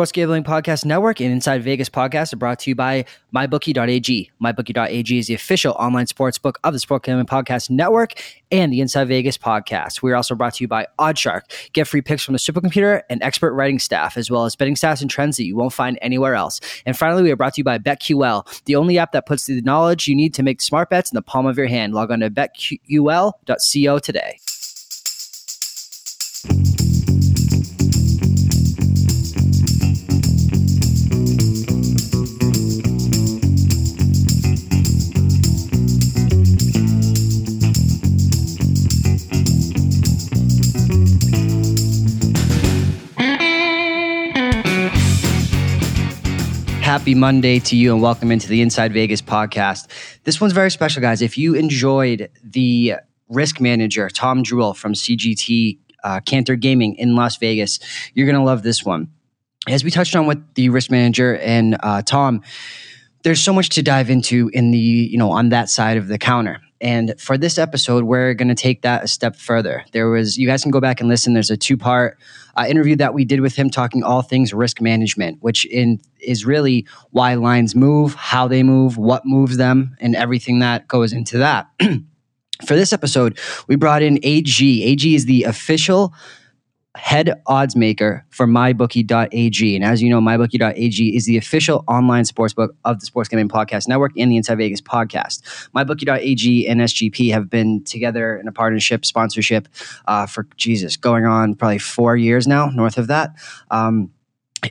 Sports Gambling Podcast Network and Inside Vegas podcast are brought to you by MyBookie.ag. MyBookie.ag is the official online sports book of the Sports Gambling Podcast Network and the Inside Vegas podcast. We're also brought to you by OddsShark. Get free picks from the supercomputer and expert writing staff, as well as betting stats and trends that you won't find anywhere else. And finally, we are brought to you by BetQL, the only app that puts the knowledge you need to make smart bets in the palm of your hand. Log on to betql.co today. Happy Monday to you and welcome into the Inside Vegas podcast. This one's very special, guys. If you enjoyed the risk manager, Tom Drewell from CGT uh, Cantor Gaming in Las Vegas, you're going to love this one. As we touched on with the risk manager and uh, Tom, there's so much to dive into in the, you know, on that side of the counter. And for this episode, we're going to take that a step further. There was, you guys can go back and listen. There's a two part uh, interview that we did with him talking all things risk management, which in is really why lines move, how they move, what moves them, and everything that goes into that. For this episode, we brought in AG. AG is the official head odds maker for mybookie.ag. And as you know, mybookie.ag is the official online sportsbook of the Sports Gambling Podcast Network and the Inside Vegas podcast. Mybookie.ag and SGP have been together in a partnership, sponsorship uh, for Jesus, going on probably four years now, north of that. Um,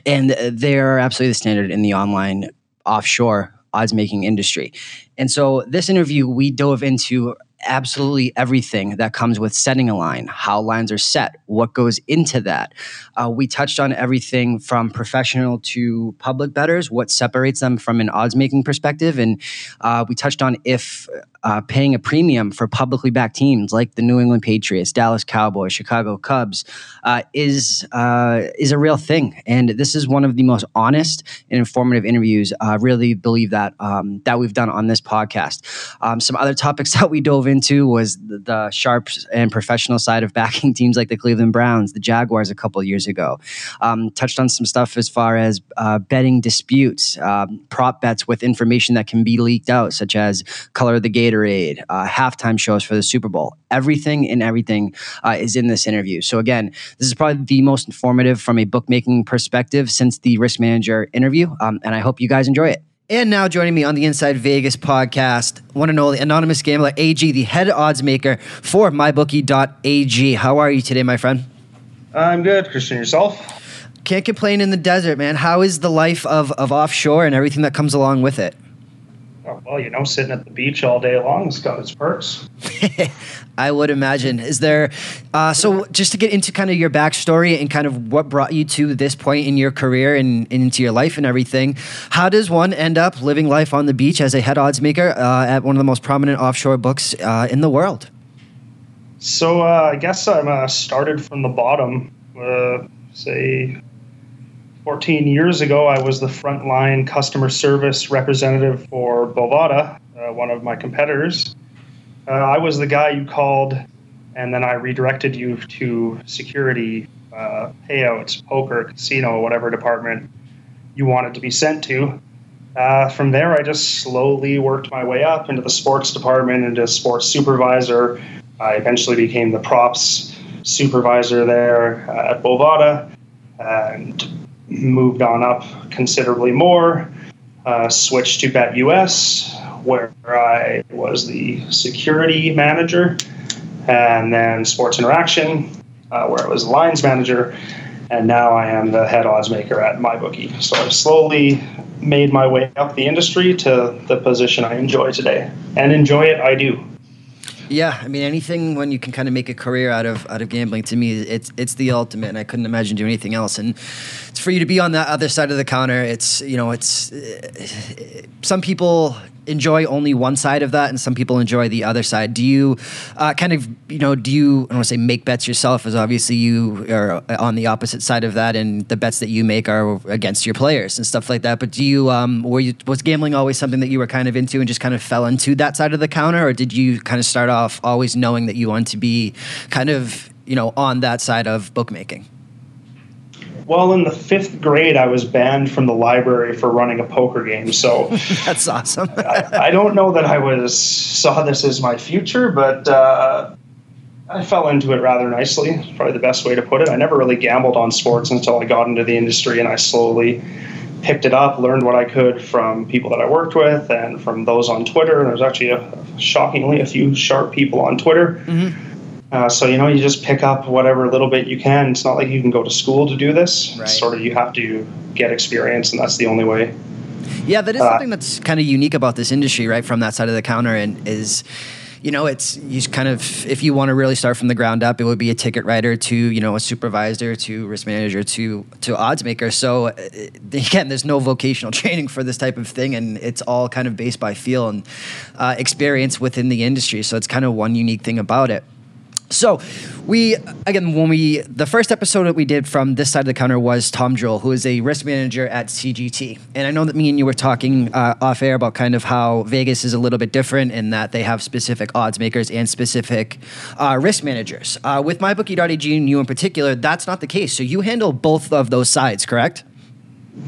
and they're absolutely the standard in the online offshore odds making industry. And so this interview, we dove into absolutely everything that comes with setting a line, how lines are set, what goes into that. Uh, we touched on everything from professional to public betters, what separates them from an odds making perspective. And uh, we touched on if uh, paying a premium for publicly backed teams like the New England Patriots, Dallas Cowboys, Chicago Cubs uh, is uh, is a real thing, and this is one of the most honest and informative interviews. I uh, really believe that um, that we've done on this podcast. Um, some other topics that we dove into was the, sharp and professional side of backing teams like the Cleveland Browns, the Jaguars a couple years ago. Um, touched on some stuff as far as uh, betting disputes, um, prop bets with information that can be leaked out, such as color of the Gatorade, uh, halftime shows for the Super Bowl. Everything and everything uh, is in this interview. So, again, this is probably the most informative from a bookmaking perspective since the risk manager interview. Um, and I hope you guys enjoy it. And now joining me on the Inside Vegas podcast, one and only anonymous gambler AG, the head odds maker for mybookie.ag. How are you today, my friend? I'm good, Christian. Yourself? Can't complain in the desert, man. How is the life of, of offshore and everything that comes along with it? Oh, well, you know, sitting at the beach all day long has got its perks. I would imagine. Is there, uh, so just to get into kind of your backstory and kind of what brought you to this point in your career and, and into your life and everything, how does one end up living life on the beach as a head odds maker uh, at one of the most prominent offshore books uh, in the world? So uh, I guess I'm uh, started from the bottom, uh, say 14 years ago, I was the frontline customer service representative for Bovada, uh, one of my competitors. Uh, I was the guy you called, and then I redirected you to security, uh, payouts, poker, casino, whatever department you wanted to be sent to. Uh, from there, I just slowly worked my way up into the sports department, into sports supervisor. I eventually became the props supervisor there uh, at Bovada. And moved on up considerably more, uh, switched to BetUS, where I was the security manager, and then Sports Interaction, uh, where I was lines manager, and now I am the head odds maker at MyBookie. So I've slowly made my way up the industry to the position I enjoy today, and enjoy it I do. Yeah, I mean anything when you can kind of make a career out of out of gambling to me it's it's the ultimate and I couldn't imagine doing anything else. And it's for you to be on that other side of the counter it's you know it's uh, some people enjoy only one side of that and some people enjoy the other side. Do you uh, kind of, you know, do you, I don't want to say make bets yourself, as obviously you are on the opposite side of that and the bets that you make are against your players and stuff like that. But do you, um, were you, was gambling always something that you were kind of into and just kind of fell into that side of the counter? Or did you kind of start off always knowing that you want to be kind of, you know, on that side of bookmaking? Well, in the fifth grade, I was banned from the library for running a poker game. So that's awesome. I, I, don't know that I was saw this as my future, but uh, I fell into it rather nicely. Probably the best way to put it. I never really gambled on sports until I got into the industry, and I slowly picked it up, learned what I could from people that I worked with and from those on Twitter. And there's actually a, shockingly a few sharp people on Twitter. Mm-hmm uh, so you know, you just pick up whatever little bit you can. It's not like you can go to school to do this. Right. Sort of, you have to get experience, and that's the only way. Yeah, that is uh, something that's kind of unique about this industry, right? From that side of the counter, and is you know, it's you kind of if you want to really start from the ground up, it would be a ticket writer to you know a supervisor to risk manager to to odds maker. So uh, again, there's no vocational training for this type of thing, and it's all kind of based by feel and uh, experience within the industry. So it's kind of one unique thing about it. So, we again when we the first episode that we did from this side of the counter was Tom Drewell, who is a risk manager at CGT, and I know that me and you were talking uh, off air about kind of how Vegas is a little bit different in that they have specific odds makers and specific uh, risk managers. Uh, with MyBookie.ag and you in particular, that's not the case. So you handle both of those sides, correct?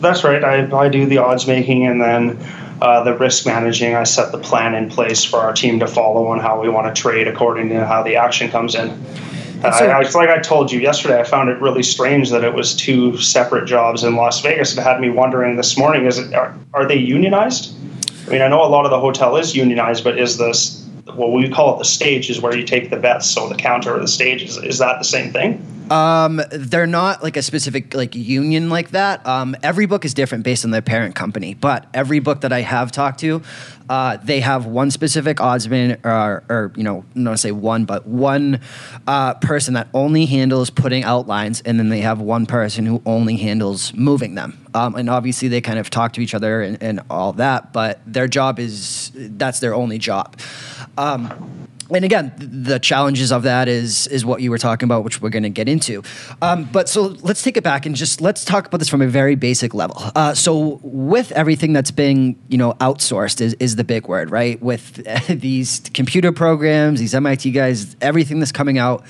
That's right. I, I do the odds making and then uh, the risk managing. I set the plan in place for our team to follow on how we want to trade according to how the action comes in. And so, I, I, like I told you yesterday, I found it really strange that it was two separate jobs in Las Vegas. It had me wondering this morning: is it are, are they unionized? I mean, I know a lot of the hotel is unionized, but is this what we call it the stage is where you take the bets? So the counter or the stage is is that the same thing? Um, they're not like a specific like union like that. Um, every book is different based on their parent company, but every book that I have talked to, uh, they have one specific oddsman, or, or you know, not say one, but one uh, person that only handles putting out lines, and then they have one person who only handles moving them. Um, and obviously, they kind of talk to each other and, and all that, but their job is that's their only job. Um, and again, the challenges of that is is what you were talking about, which we're going to get into. Um, but so let's take it back and just let's talk about this from a very basic level. Uh, so with everything that's being you know outsourced is, is the big word, right? With these computer programs, these MIT guys, everything that's coming out.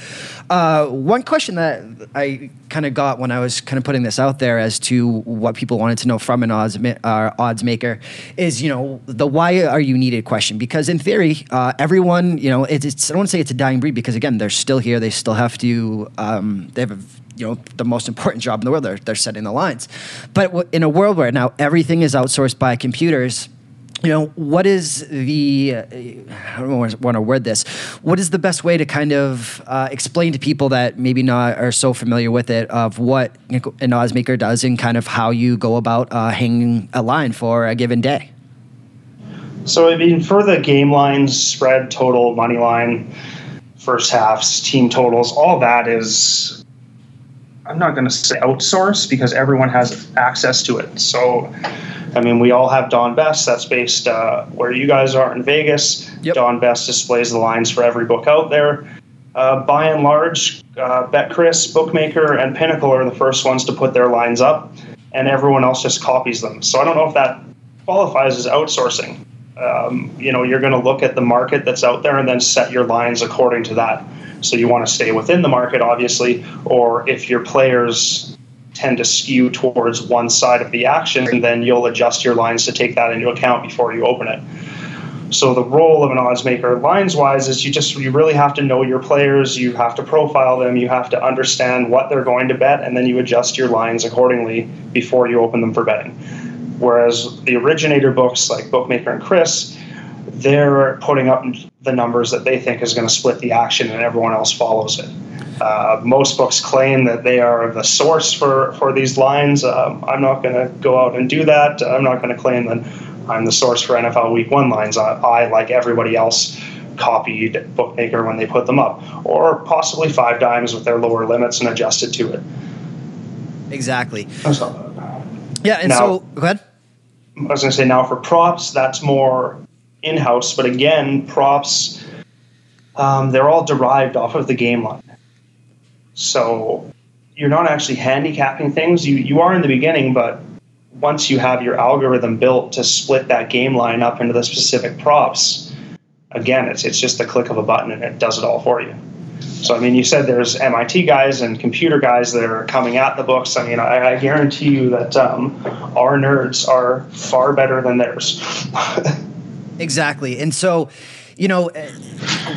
Uh, one question that I kind of got when I was kind of putting this out there as to what people wanted to know from an odds uh, odds maker is you know the why are you needed question because in theory uh, everyone you know it's, it's, I don't want to say it's a dying breed because again they're still here they still have to um, they have a, you know the most important job in the world they're, they're setting the lines. But in a world where now everything is outsourced by computers you know what is the i don't want to word this what is the best way to kind of uh, explain to people that maybe not are so familiar with it of what an odds maker does and kind of how you go about uh, hanging a line for a given day so i mean for the game lines spread total money line first halves team totals all that is i'm not going to say outsource because everyone has access to it so I mean, we all have Don Best. That's based uh, where you guys are in Vegas. Yep. Don Best displays the lines for every book out there. Uh, by and large, uh, BetCris, Bookmaker, and Pinnacle are the first ones to put their lines up, and everyone else just copies them. So I don't know if that qualifies as outsourcing. Um, you know, you're going to look at the market that's out there and then set your lines according to that. So you want to stay within the market, obviously, or if your players tend to skew towards one side of the action, then you'll adjust your lines to take that into account before you open it. So the role of an odds maker lines wise is you just you really have to know your players, you have to profile them, you have to understand what they're going to bet, and then you adjust your lines accordingly before you open them for betting. Whereas the originator books like Bookmaker and Chris, they're putting up the numbers that they think is going to split the action and everyone else follows it. Uh, most books claim that they are the source for, for these lines. Um, I'm not going to go out and do that. I'm not going to claim that I'm the source for NFL Week 1 lines. I, I, like everybody else, copied Bookmaker when they put them up, or possibly Five Dimes with their lower limits and adjusted to it. Exactly. yeah, and now, so go ahead. I was going to say now for props, that's more in house, but again, props. Um, they're all derived off of the game line. So you're not actually handicapping things. You you are in the beginning, but once you have your algorithm built to split that game line up into the specific props, again, it's it's just the click of a button and it does it all for you. So, I mean, you said there's MIT guys and computer guys that are coming at the books. I mean, I, I guarantee you that um, our nerds are far better than theirs. exactly. And so, you know, eh,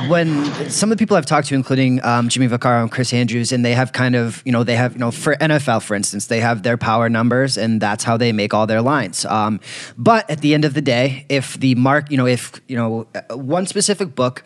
when some of the people I've talked to, including um, Jimmy Vaccaro and Chris Andrews, and they have kind of, you know, they have, you know, for NFL, for instance, they have their power numbers, and that's how they make all their lines. Um, but at the end of the day, if the mark, you know, if you know, one specific book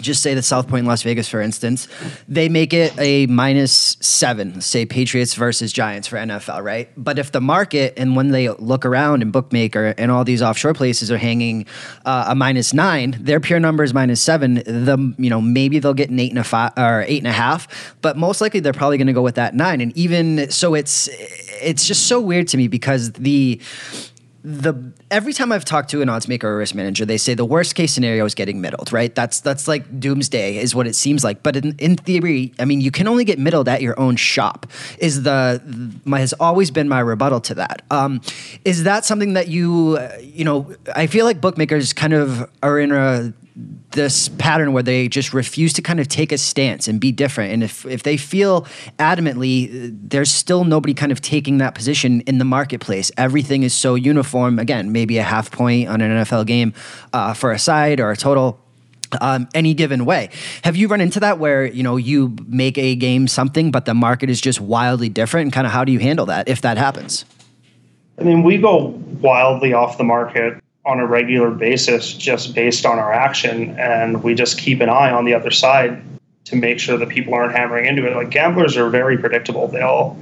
just say the South Point in Las Vegas, for instance, they make it a minus seven, say Patriots versus Giants for NFL, right? But if the market and when they look around and bookmaker and all these offshore places are hanging uh, a minus nine, their pure number is minus seven. The you know maybe they'll get an eight and a five or eight and a half, but most likely they're probably going to go with that nine. And even so, it's it's just so weird to me because the the every time I've talked to an odds maker or risk manager, they say the worst case scenario is getting middled, right? That's that's like doomsday is what it seems like. But in, in theory, I mean, you can only get middled at your own shop. Is the my has always been my rebuttal to that. Um, is that something that you you know? I feel like bookmakers kind of are in a this pattern where they just refuse to kind of take a stance and be different. And if, if they feel adamantly there's still nobody kind of taking that position in the marketplace, everything is so uniform. Again, maybe a half point on an NFL game uh, for a side or a total. Um, any given way. Have you run into that where you know you make a game something, but the market is just wildly different? And kind of how do you handle that if that happens? I mean, we go wildly off the market on a regular basis just based on our action and we just keep an eye on the other side to make sure that people aren't hammering into it. Like gamblers are very predictable. They'll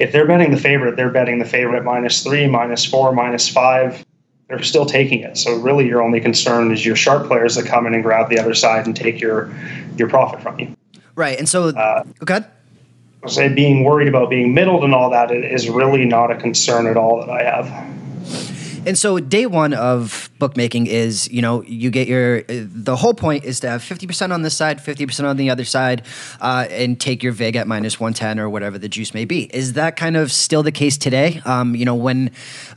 if they're betting the favorite they're betting the favorite minus three minus four minus five. They're still taking it. So really your only concern is your sharp players that come in and grab the other side and take your your profit from you. Right and so uh, okay say being worried about being middled and all that is really not a concern at all that i have and so day one of bookmaking is, you know, you get your, the whole point is to have 50% on this side, 50% on the other side, uh, and take your VIG at minus 110 or whatever the juice may be. Is that kind of still the case today? Um, you know, when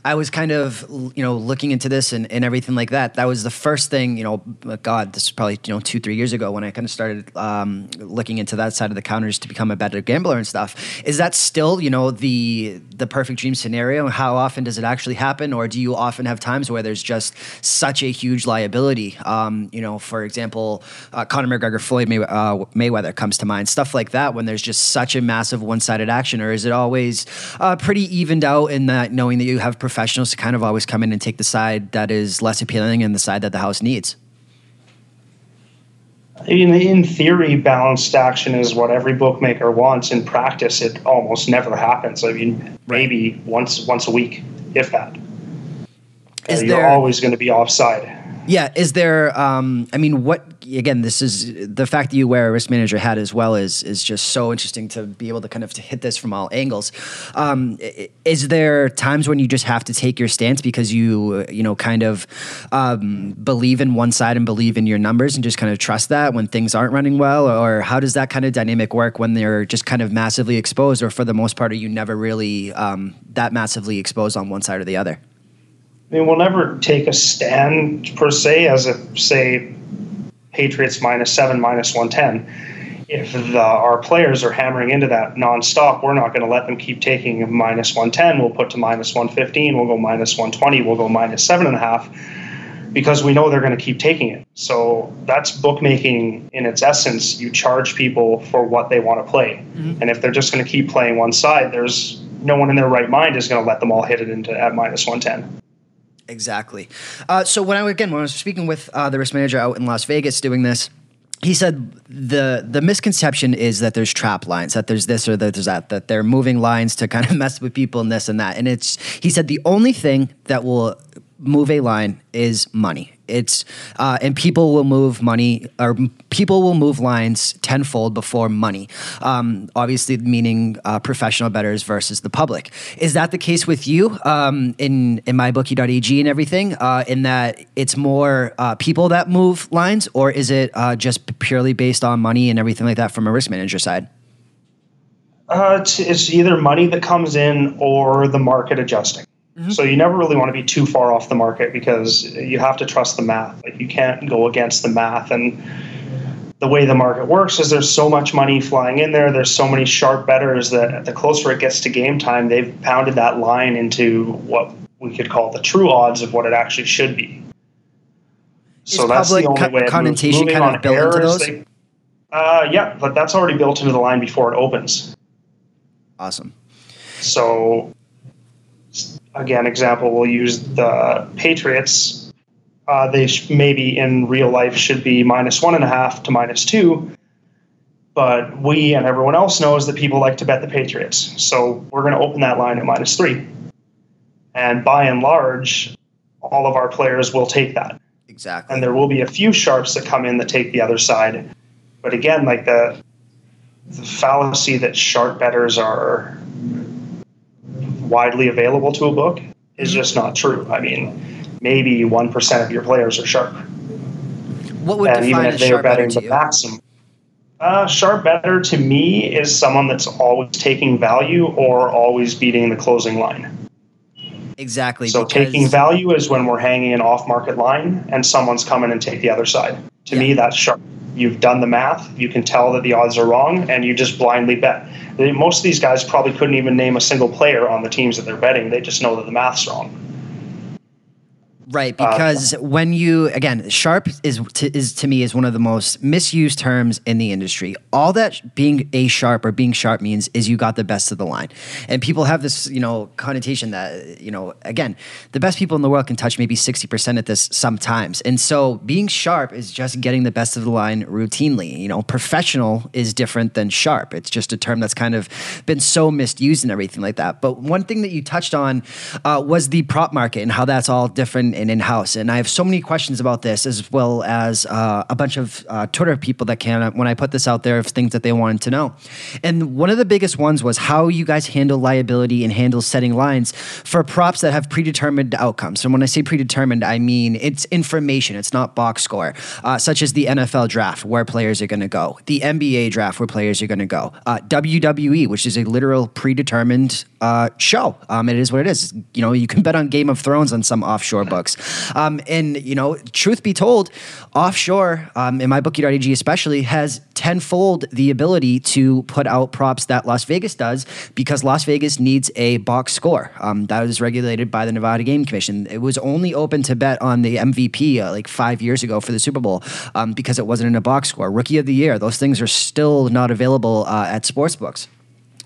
I was kind of, you know, looking into this and, and everything like that, that was the first thing, you know, God, this is probably, you know, two, three years ago when I kind of started um, looking into that side of the counters to become a better gambler and stuff. Is that still, you know, the, the perfect dream scenario? How often does it actually happen? Or do you often have times where there's just such a huge liability. Um, you know, for example, uh, Conor McGregor, Floyd May- uh, Mayweather comes to mind. Stuff like that when there's just such a massive one-sided action, or is it always uh, pretty evened out in that knowing that you have professionals to kind of always come in and take the side that is less appealing and the side that the house needs? In, in theory, balanced action is what every bookmaker wants. In practice, it almost never happens. I mean, maybe once once a week, if that. Is you're there, always going to be offside. Yeah. Is there? Um, I mean, what? Again, this is the fact that you wear a risk manager hat as well is is just so interesting to be able to kind of to hit this from all angles. Um, is there times when you just have to take your stance because you you know kind of um, believe in one side and believe in your numbers and just kind of trust that when things aren't running well, or how does that kind of dynamic work when they're just kind of massively exposed, or for the most part, are you never really um, that massively exposed on one side or the other? I mean, we'll never take a stand per se as if, say, Patriots minus seven, minus 110. If the, our players are hammering into that nonstop, we're not going to let them keep taking minus 110. We'll put to minus 115. We'll go minus 120. We'll go minus seven and a half because we know they're going to keep taking it. So that's bookmaking in its essence. You charge people for what they want to play. Mm-hmm. And if they're just going to keep playing one side, there's no one in their right mind is going to let them all hit it into at minus 110. Exactly. Uh, so when I again when I was speaking with uh, the risk manager out in Las Vegas doing this, he said the the misconception is that there's trap lines, that there's this or that there's that, that they're moving lines to kind of mess with people and this and that. And it's he said the only thing that will move a line is money. It's uh, and people will move money or people will move lines tenfold before money. Um, obviously, meaning uh, professional bettors versus the public. Is that the case with you um, in in mybookie.ag and everything? Uh, in that it's more uh, people that move lines, or is it uh, just purely based on money and everything like that from a risk manager side? Uh, it's, it's either money that comes in or the market adjusting. Mm-hmm. So you never really want to be too far off the market because you have to trust the math. Like you can't go against the math and the way the market works is there's so much money flying in there. There's so many sharp betters that the closer it gets to game time, they've pounded that line into what we could call the true odds of what it actually should be. So that's the only co- way. Connotation kind of built into those. They, uh, yeah, but that's already built into the line before it opens. Awesome. So, again, example, we'll use the Patriots. Uh, they sh- maybe in real life should be minus one and a half to minus two, but we and everyone else knows that people like to bet the Patriots. So we're going to open that line at minus three. And by and large, all of our players will take that. Exactly. And there will be a few sharps that come in that take the other side. But again, like the the fallacy that sharp betters are widely available to a book is mm-hmm. just not true. I mean, maybe one percent of your players are sharp. What would and even if they are betting the maximum, uh, sharp better to me is someone that's always taking value or always beating the closing line. Exactly. So taking value is when we're hanging an off-market line and someone's coming and take the other side. To yeah. me, that's sharp you've done the math, you can tell that the odds are wrong, and you just blindly bet. Most of these guys probably couldn't even name a single player on the teams that they're betting. They just know that the math's wrong. Right, uh, because when you again, sharp is to, is to me is one of the most misused terms in the industry. All that being a sharp or being sharp means is you got the best of the line, and people have this you know connotation that you know again, the best people in the world can touch maybe sixty percent at this sometimes, and so being sharp is just getting the best of the line routinely. You know, professional is different than sharp. It's just a term that's kind of been so misused and everything like that. But one thing that you touched on uh, was the prop market and how that's all different and in house. And I have so many questions about this, as well as uh, a bunch of uh, Twitter people that can, when I put this out there, of things that they wanted to know. And one of the biggest ones was how you guys handle liability and handle setting lines for props that have predetermined outcomes. And when I say predetermined, I mean it's information, it's not box score, uh, such as the NFL draft, where players are going to go, the NBA draft, where players are going to go, uh, WWE, which is a literal predetermined uh, show. Um, it is what it is. You know, you can bet on Game of Thrones on some offshore books. Um, and, you know, truth be told, offshore, um, in MyBookie.ag especially, has tenfold the ability to put out props that Las Vegas does because Las Vegas needs a box score. Um, that was regulated by the Nevada Game Commission. It was only open to bet on the MVP uh, like five years ago for the Super Bowl um, because it wasn't in a box score. Rookie of the Year, those things are still not available uh, at sports books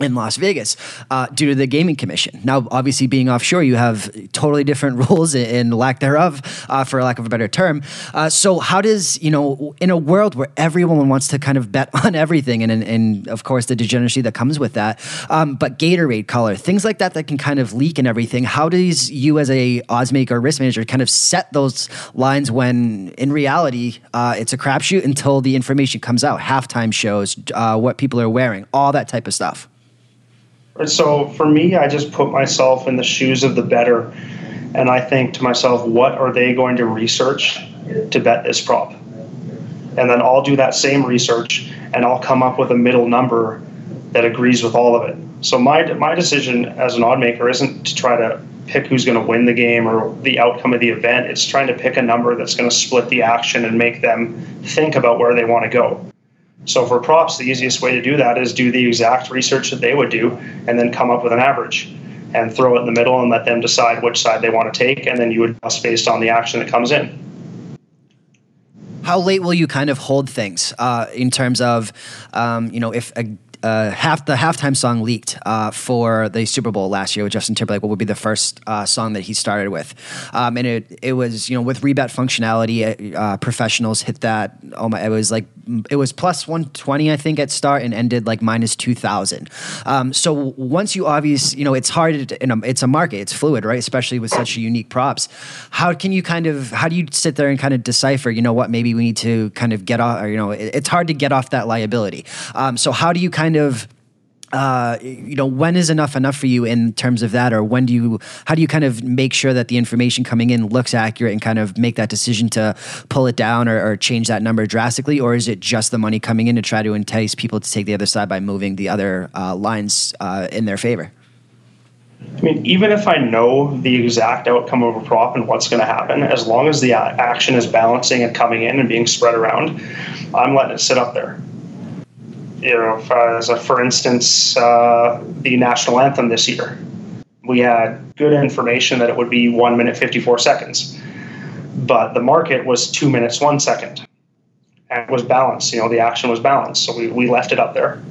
in Las Vegas uh, due to the gaming commission. Now, obviously, being offshore, you have totally different rules and lack thereof, uh, for lack of a better term. Uh, so, how does you know, in a world where everyone wants to kind of bet on everything, and and, and of course the degeneracy that comes with that, um, but Gatorade color, things like that that can kind of leak and everything. How does you, as a odds maker, risk manager, kind of set those lines when in reality uh, it's a crapshoot until the information comes out, halftime shows, uh, what people are wearing, all that type of stuff. So for me, I just put myself in the shoes of the better, and I think to myself, what are they going to research to bet this prop? And then I'll do that same research, and I'll come up with a middle number that agrees with all of it. So my my decision as an odd maker isn't to try to pick who's going to win the game or the outcome of the event. It's trying to pick a number that's going to split the action and make them think about where they want to go. So for props, the easiest way to do that is do the exact research that they would do and then come up with an average and throw it in the middle and let them decide which side they want to take and then you adjust based on the action that comes in. How late will you kind of hold things uh, in terms of, um, you know, if a uh, half the halftime song leaked uh, for the Super Bowl last year with Justin Timberlake. What would be the first uh, song that he started with? Um, and it it was you know with rebet functionality, uh, professionals hit that. Oh my! It was like it was plus one twenty I think at start and ended like minus two thousand. Um, so once you obviously you know it's hard. To, it's a market. It's fluid, right? Especially with such unique props. How can you kind of how do you sit there and kind of decipher? You know what? Maybe we need to kind of get off. Or you know, it, it's hard to get off that liability. Um, so how do you kind kind of uh, you know, when is enough enough for you in terms of that, or when do you, how do you kind of make sure that the information coming in looks accurate and kind of make that decision to pull it down or, or change that number drastically, or is it just the money coming in to try to entice people to take the other side by moving the other uh, lines uh, in their favor? I mean, even if I know the exact outcome of a prop and what's going to happen, as long as the action is balancing and coming in and being spread around, I'm letting it sit up there. You know, as a, for instance, uh, the national anthem this year, we had good information that it would be one minute fifty four seconds, but the market was two minutes one second, and it was balanced. You know, the action was balanced, so we, we left it up there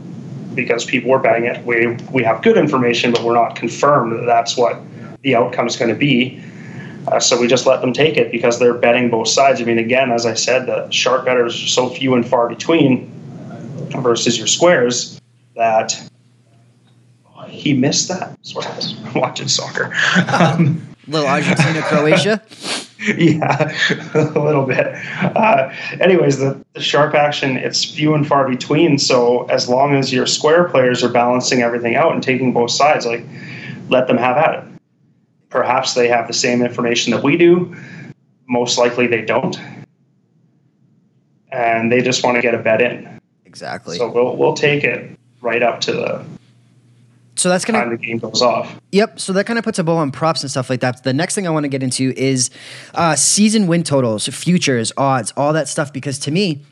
because people were betting it. We we have good information, but we're not confirmed that that's what the outcome is going to be. Uh, so we just let them take it because they're betting both sides. I mean, again, as I said, the sharp betters are so few and far between versus your squares that he missed that. watching soccer. Um, little Argentina, Croatia. yeah, a little bit. Uh, anyways, the, the sharp action, it's few and far between. So as long as your square players are balancing everything out and taking both sides, like let them have at it. Perhaps they have the same information that we do. Most likely they don't. And they just want to get a bet in. Exactly. So we'll, we'll take it right up to the so that's kind of the game goes off. Yep. So that kind of puts a bow on props and stuff like that. The next thing I want to get into is uh, season win totals, futures, odds, all that stuff. Because to me,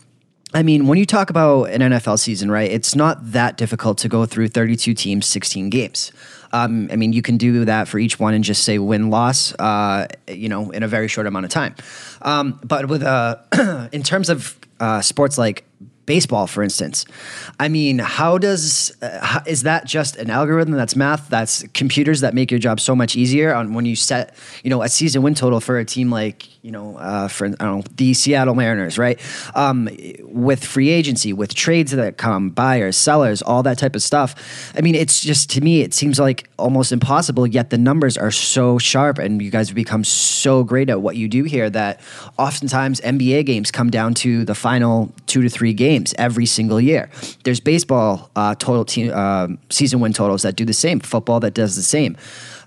I mean, when you talk about an NFL season, right, it's not that difficult to go through 32 teams, 16 games. Um, I mean, you can do that for each one and just say win loss, uh, you know, in a very short amount of time. Um, but with uh, in terms of uh, sports like baseball, for instance. I mean, how does uh, is that just an algorithm? That's math. That's computers that make your job so much easier. On when you set, you know, a season win total for a team like you know, uh, for I don't know, the Seattle Mariners, right? Um, with free agency, with trades that come, buyers, sellers, all that type of stuff. I mean, it's just to me, it seems like almost impossible. Yet the numbers are so sharp, and you guys have become so great at what you do here that oftentimes NBA games come down to the final two to three games every single year. There's baseball uh, total team uh, season win totals that do the same, football that does the same.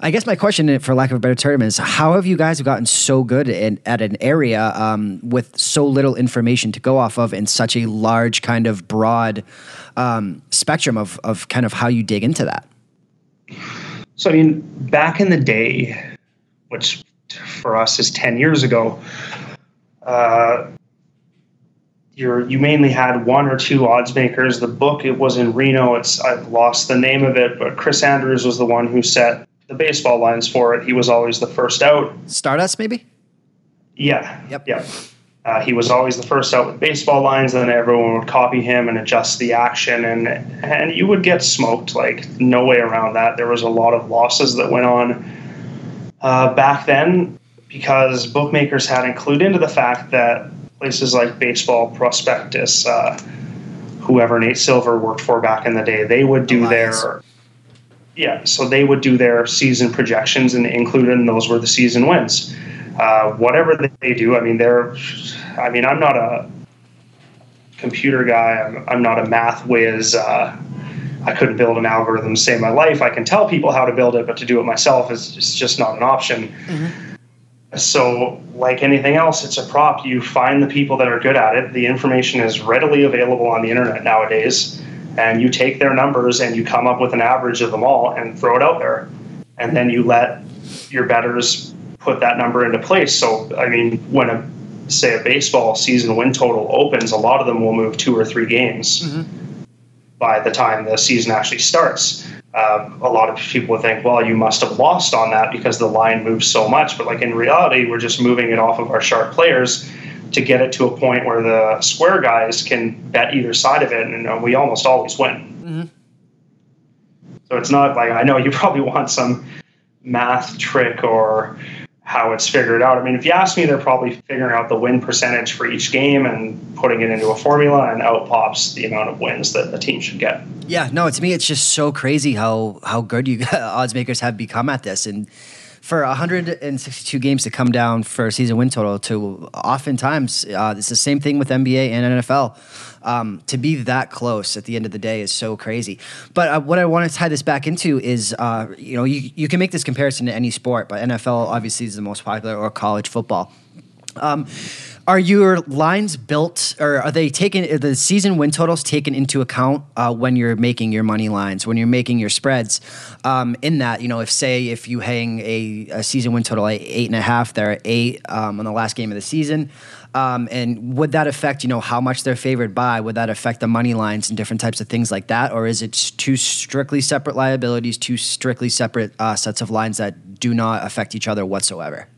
I guess my question, for lack of a better term, is how have you guys gotten so good in, at an area um, with so little information to go off of and such a large kind of broad um, spectrum of, of kind of how you dig into that? So, I mean, back in the day, which for us is 10 years ago, uh, you're, you mainly had one or two odds makers. The book it was in Reno. It's I've lost the name of it, but Chris Andrews was the one who set the baseball lines for it. He was always the first out. Stardust, maybe. Yeah. Yep. Yep. Uh, he was always the first out with baseball lines, and then everyone would copy him and adjust the action, and and you would get smoked. Like no way around that. There was a lot of losses that went on uh, back then because bookmakers had included into the fact that places like Baseball Prospectus, uh, whoever Nate Silver worked for back in the day, they would do their yeah, so they would do their season projections, and included in those were the season wins. Uh, whatever they do, I mean, they're. I mean, I'm not a computer guy. I'm, I'm not a math whiz. Uh, I couldn't build an algorithm to save my life. I can tell people how to build it, but to do it myself is, is just not an option. Mm-hmm. So, like anything else, it's a prop. You find the people that are good at it. The information is readily available on the internet nowadays and you take their numbers and you come up with an average of them all and throw it out there and then you let your betters put that number into place so i mean when a say a baseball season win total opens a lot of them will move two or three games mm-hmm. by the time the season actually starts uh, a lot of people think well you must have lost on that because the line moves so much but like in reality we're just moving it off of our sharp players to get it to a point where the square guys can bet either side of it, and we almost always win. Mm-hmm. So it's not like I know you probably want some math trick or how it's figured out. I mean, if you ask me, they're probably figuring out the win percentage for each game and putting it into a formula, and out pops the amount of wins that the team should get. Yeah, no, to me, it's just so crazy how how good you odds makers have become at this, and for 162 games to come down for a season win total to oftentimes uh, it's the same thing with NBA and NFL. Um, to be that close at the end of the day is so crazy. But uh, what I want to tie this back into is, uh, you know, you, you can make this comparison to any sport, but NFL obviously is the most popular or college football. Um, are your lines built, or are they taken? The season win totals taken into account uh, when you're making your money lines, when you're making your spreads? Um, in that, you know, if say if you hang a, a season win total at eight and a half, they're at eight um, on the last game of the season. Um, and would that affect, you know, how much they're favored by? Would that affect the money lines and different types of things like that, or is it two strictly separate liabilities, two strictly separate uh, sets of lines that do not affect each other whatsoever?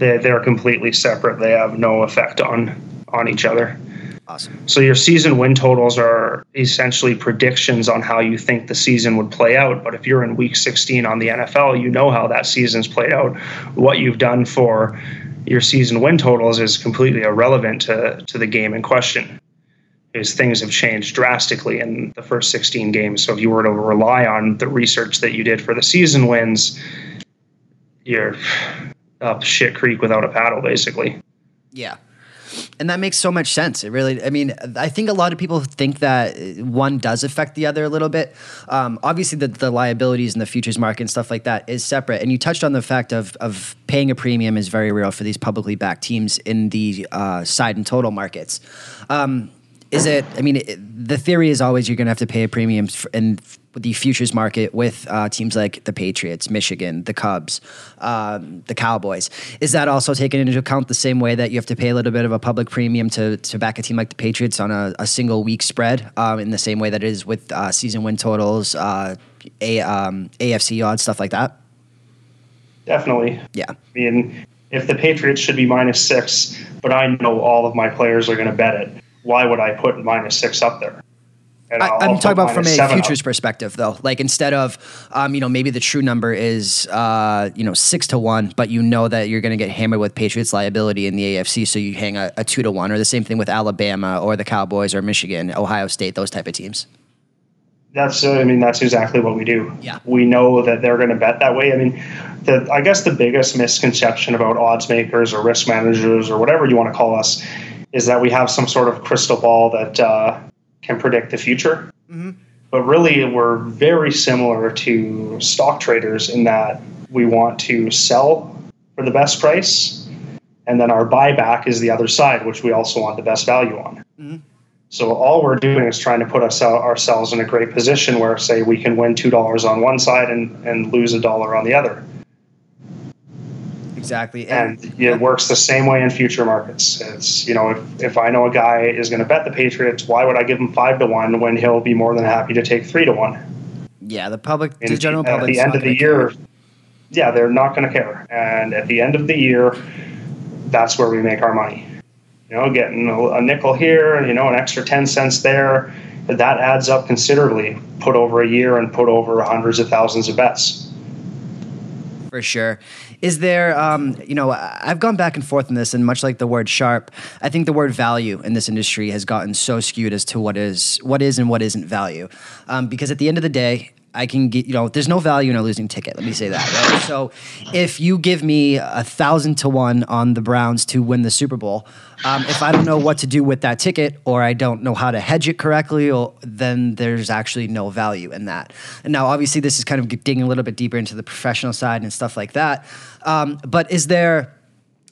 They they're completely separate. They have no effect on on each other. Awesome. So your season win totals are essentially predictions on how you think the season would play out. But if you're in week 16 on the NFL, you know how that season's played out. What you've done for your season win totals is completely irrelevant to, to the game in question. Because things have changed drastically in the first 16 games. So if you were to rely on the research that you did for the season wins, you're up shit creek without a paddle, basically. Yeah. And that makes so much sense. It really, I mean, I think a lot of people think that one does affect the other a little bit. Um, obviously, the, the liabilities in the futures market and stuff like that is separate. And you touched on the fact of, of paying a premium is very real for these publicly backed teams in the uh, side and total markets. Um, is it? I mean, it, the theory is always you're going to have to pay a premium in the futures market with uh, teams like the Patriots, Michigan, the Cubs, um, the Cowboys. Is that also taken into account the same way that you have to pay a little bit of a public premium to, to back a team like the Patriots on a, a single week spread, um, in the same way that it is with uh, season win totals, uh, a, um, AFC odds, stuff like that? Definitely. Yeah. I mean, if the Patriots should be minus six, but I know all of my players are going to bet it why would I put minus six up there? I, am talking about from a futures up. perspective, though. Like instead of, um, you know, maybe the true number is, uh, you know, six to one, but you know that you're going to get hammered with Patriots liability in the AFC, so you hang a, a, two to one, or the same thing with Alabama or the Cowboys or Michigan, Ohio State, those type of teams. That's, uh, I mean, that's exactly what we do. Yeah, we know that they're going to bet that way. I mean, the I guess the biggest misconception about odds makers or risk managers or whatever you want to call us is that we have some sort of crystal ball that uh, can predict the future. Mm-hmm. But really, we're very similar to stock traders in that we want to sell for the best price, and then our buyback is the other side, which we also want the best value on. Mm-hmm. So all we're doing is trying to put us ourselves in a great position where, say, we can win two dollars on one side and, and lose a dollar on the other. Exactly. And, and it works the same way in future markets. It's, you know, if, if I know a guy is going to bet the Patriots, why would I give him five to one when he'll be more than happy to take three to one? Yeah, the public, the general public. At the end of the year, care. yeah, they're not going to care. And at the end of the year, that's where we make our money. You know, getting a nickel here, you know, an extra 10 cents there, that adds up considerably. Put over a year and put over hundreds of thousands of bets for sure. Is there, um, you know, I've gone back and forth in this, and much like the word sharp, I think the word value in this industry has gotten so skewed as to what is what is and what isn't value. Um, because at the end of the day, I can get, you know, there's no value in a losing ticket. Let me say that. Right? So if you give me a thousand to one on the Browns to win the Super Bowl, um, if I don't know what to do with that ticket or I don't know how to hedge it correctly, or, then there's actually no value in that. And now, obviously, this is kind of digging a little bit deeper into the professional side and stuff like that. Um, but is there,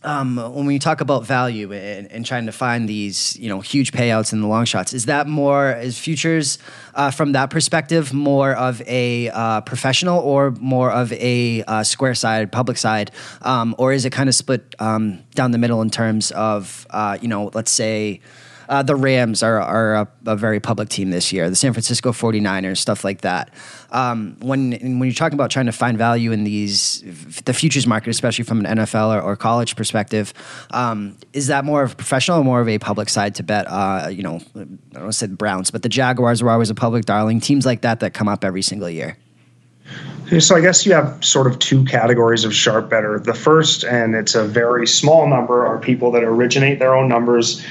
um, when we talk about value and, and, trying to find these, you know, huge payouts in the long shots, is that more is futures uh, from that perspective more of a uh, professional or more of a uh, square side, public side, um, or is it kind of split um, down the middle in terms of, uh, you know, let's say uh, the Rams are, are a, a, very public team this year, the San Francisco 49ers, stuff like that. Um, when, when you're talking about trying to find value in these, the futures market, especially from an NFL or, or college perspective, um, is that more of a professional or more of a public side to bet? Uh, you know, I don't want to say the Browns, but the Jaguars were always a public darling. Teams like that that come up every single year. So I guess you have sort of two categories of sharp better. The first, and it's a very small number, are people that originate their own numbers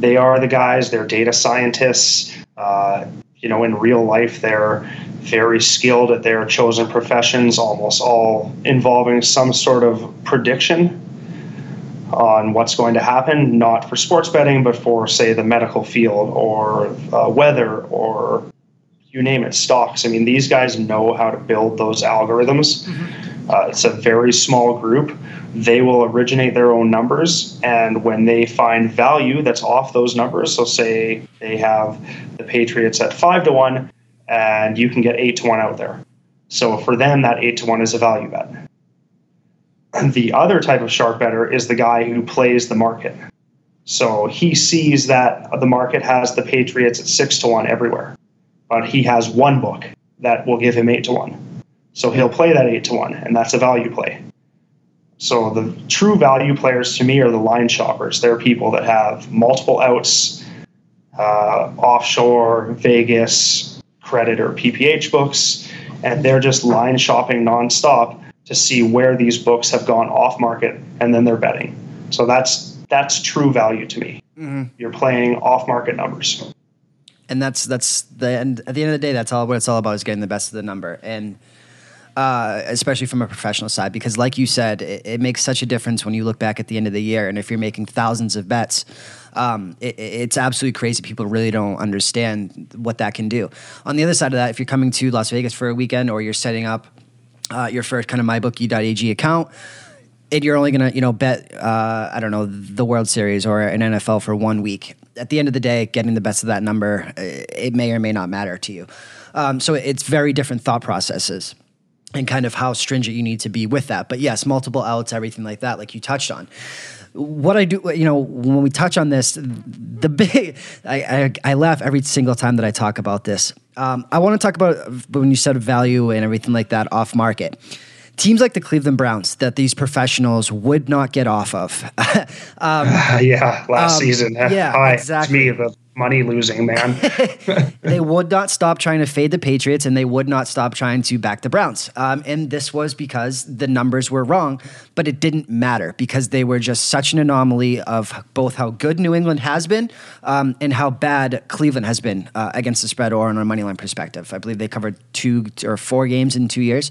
they are the guys. They're data scientists. Uh, you know, in real life, they're very skilled at their chosen professions, almost all involving some sort of prediction on what's going to happen, not for sports betting, but for, say, the medical field or uh, weather or you name it, stocks. I mean, these guys know how to build those algorithms. Mm-hmm Uh, it's a very small group. They will originate their own numbers, and when they find value that's off those numbers, so say they have the Patriots at five to one, and you can get eight to one out there. So for them, that eight to one is a value bet. The other type of sharp better is the guy who plays the market. So he sees that the market has the Patriots at six to one everywhere, but he has one book that will give him eight to one. So he'll play that eight to one, and that's a value play. So the true value players to me are the line shoppers. They're people that have multiple outs, uh, offshore, Vegas, credit or PPH books, and they're just line shopping nonstop to see where these books have gone off market, and then they're betting. So that's that's true value to me. Mm-hmm. You're playing off market numbers. And that's that's the end. At the end of the day, that's all what it's all about is getting the best of the number and uh, especially from a professional side, because like you said, it, it, makes such a difference when you look back at the end of the year. And if you're making thousands of bets, um, it, it's absolutely crazy. People really don't understand what that can do. On the other side of that, if you're coming to Las Vegas for a weekend or you're setting up uh, your first kind of mybookie.ag account, and you're only gonna, you know, bet, uh, I don't know, the World Series or an NFL for one week. At the end of the day, getting the best of that number, it may or may not matter to you. Um, so it's very different thought processes and kind of how stringent you need to be with that. But yes, multiple outs, everything like that, like you touched on. What I do, you know, when we touch on this, the big, I, I, I laugh every single time that I talk about this. Um, I want to talk about when you said value and everything like that off market teams like the Cleveland Browns that these professionals would not get off of. um, yeah, last um, season. Yeah, Hi, exactly. It's me, the money losing man. they would not stop trying to fade the Patriots, and they would not stop trying to back the Browns. Um, and this was because the numbers were wrong, but it didn't matter because they were just such an anomaly of both how good New England has been um, and how bad Cleveland has been uh, against the spread or on a money line perspective. I believe they covered two or four games in two years.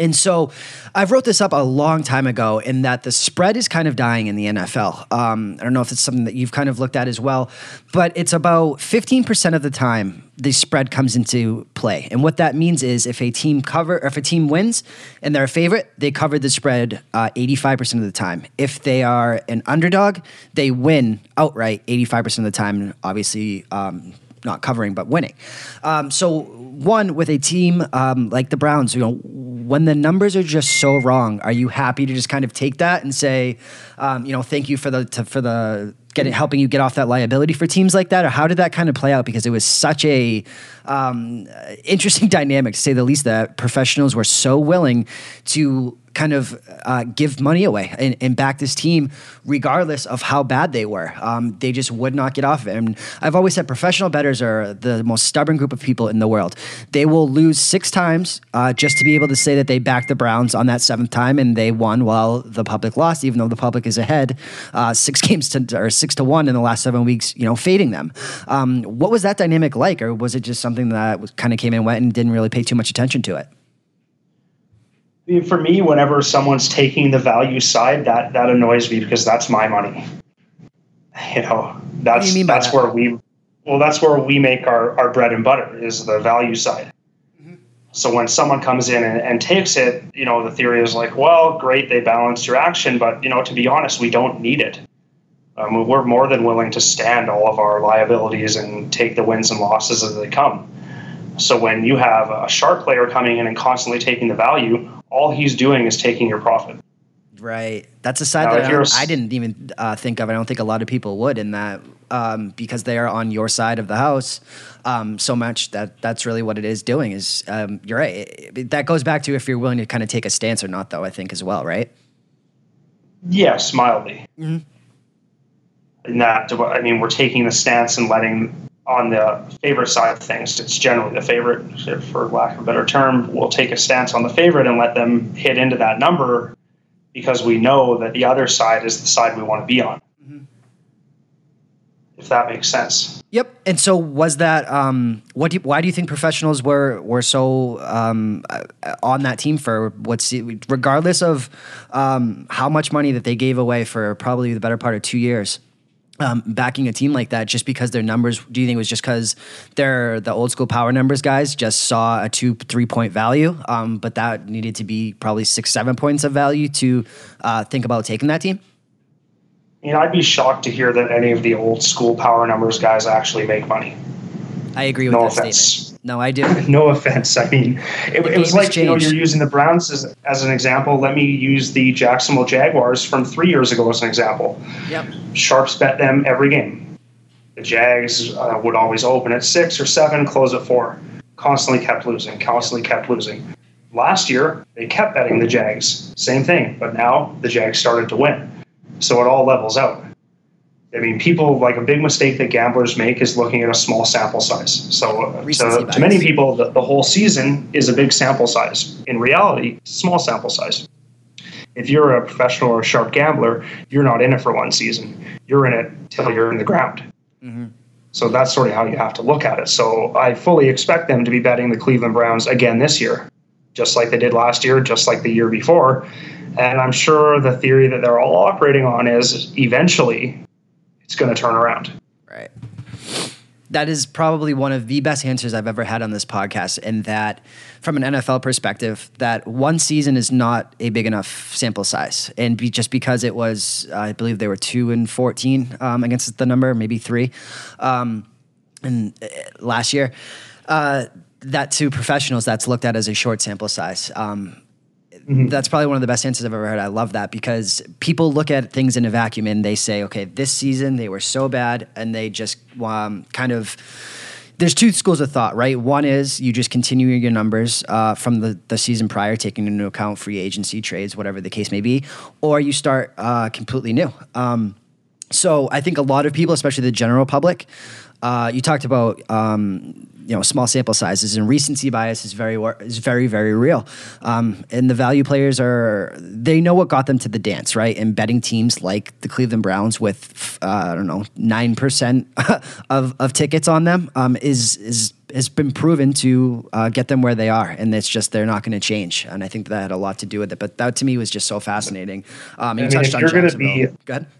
And so I wrote this up a long time ago in that the spread is kind of dying in the NFL. Um, I don't know if it's something that you've kind of looked at as well, but it's about 15% of the time the spread comes into play. And what that means is if a team cover if a team wins and they're a favorite, they cover the spread uh, 85% of the time. If they are an underdog, they win outright 85% of the time. And obviously, um, not covering but winning. Um, so one with a team um, like the Browns, you know, when the numbers are just so wrong, are you happy to just kind of take that and say, um, you know, thank you for the to, for the getting helping you get off that liability for teams like that, or how did that kind of play out? Because it was such a um, interesting dynamic, to say the least. That professionals were so willing to kind of uh, give money away and, and, back this team regardless of how bad they were. Um, they just would not get off of it. And I've always said professional bettors are the most stubborn group of people in the world. They will lose six times uh, just to be able to say that they backed the Browns on that seventh time and they won while the public lost, even though the public is ahead uh, six games to or six to one in the last seven weeks. You know, fading them. Um, what was that dynamic like, or was it just something that was, kind of came in and went and didn't really pay too much attention to it? for me, whenever someone's taking the value side, that that annoys me because that's my money. You know, that's you that's that? where we well, that's where we make our, our bread and butter is the value side. Mm-hmm. So when someone comes in and, and takes it, you know, the theory is like, well, great, they balanced your action, but you know, to be honest, we don't need it. Um, we're more than willing to stand all of our liabilities and take the wins and losses as they come. So when you have a sharp player coming in and constantly taking the value, all he's doing is taking your profit. Right. That's a side now, that I, I, didn't even uh, think of. I don't think a lot of people would in that um, because they are on your side of the house um, so much that that's really what it is doing is um, you're right. It, it, that goes back to if you're willing to kind of take a stance or not though, I think as well, right? Yes, mildly. Mm-hmm. In that, I mean, we're taking the stance and letting on the favorite side of things, it's generally the favorite, for lack of a better term. We'll take a stance on the favorite and let them hit into that number because we know that the other side is the side we want to be on. Mm-hmm. If that makes sense. Yep. And so, was that um, what? Do you, why do you think professionals were were so um, uh, on that team for what's regardless of um, how much money that they gave away for probably the better part of two years? Um, backing a team like that just because their numbers do you think it was just because they're the old school power numbers guys just saw a two three point value? Um, but that needed to be probably six seven points of value to uh, think about taking that team? You know i'd be shocked to hear that any of the old school power numbers guys actually make money i agree with no that offense. statement no, I do. no offense. I mean, it, it was like you know you're using the Browns as, as an example. Let me use the Jacksonville Jaguars from three years ago as an example. Yep. Sharps bet them every game. The Jags uh, would always open at six or seven, close at four. Constantly kept losing. Constantly kept losing. Last year they kept betting the Jags. Same thing, but now the Jags started to win. So it all levels out. I mean, people like a big mistake that gamblers make is looking at a small sample size. So, uh, to, to, many people, the, the whole season is a big sample size. In reality, small sample size. If you're a professional or a sharp gambler, you're not in it for one season. You're in it till you're in the ground. Mm-hmm. So that's sort of how you have to look at it. So I fully expect them to be betting the Cleveland Browns again this year, just like they did last year, just like the year before. And I'm sure the theory that they're all operating on is eventually it's going to turn around. Right. That is probably one of the best answers I've ever had on this podcast. And that, from an NFL perspective, that one season is not a big enough sample size. And be, just because it was, I believe they were two and 14 um, against the number, maybe three, um, and uh, last year, uh, that to professionals, that's looked at as a short sample size. Um, Mm-hmm. That's probably one of the best answers I've ever heard. I love that because people look at things in a vacuum and they say, okay, this season they were so bad, and they just um, kind of. There's two schools of thought, right? One is you just continue your numbers uh, from the, the season prior, taking into account free agency trades, whatever the case may be, or you start uh, completely new. Um, so I think a lot of people, especially the general public, uh, you talked about um, you know small sample sizes and recency bias is very is very very real um, and the value players are they know what got them to the dance right and betting teams like the cleveland browns with uh, i don't know 9% of, of tickets on them um, is is has been proven to uh, get them where they are, and it's just they're not going to change. And I think that had a lot to do with it. But that to me was just so fascinating. Um, you I mean, if you're going to be,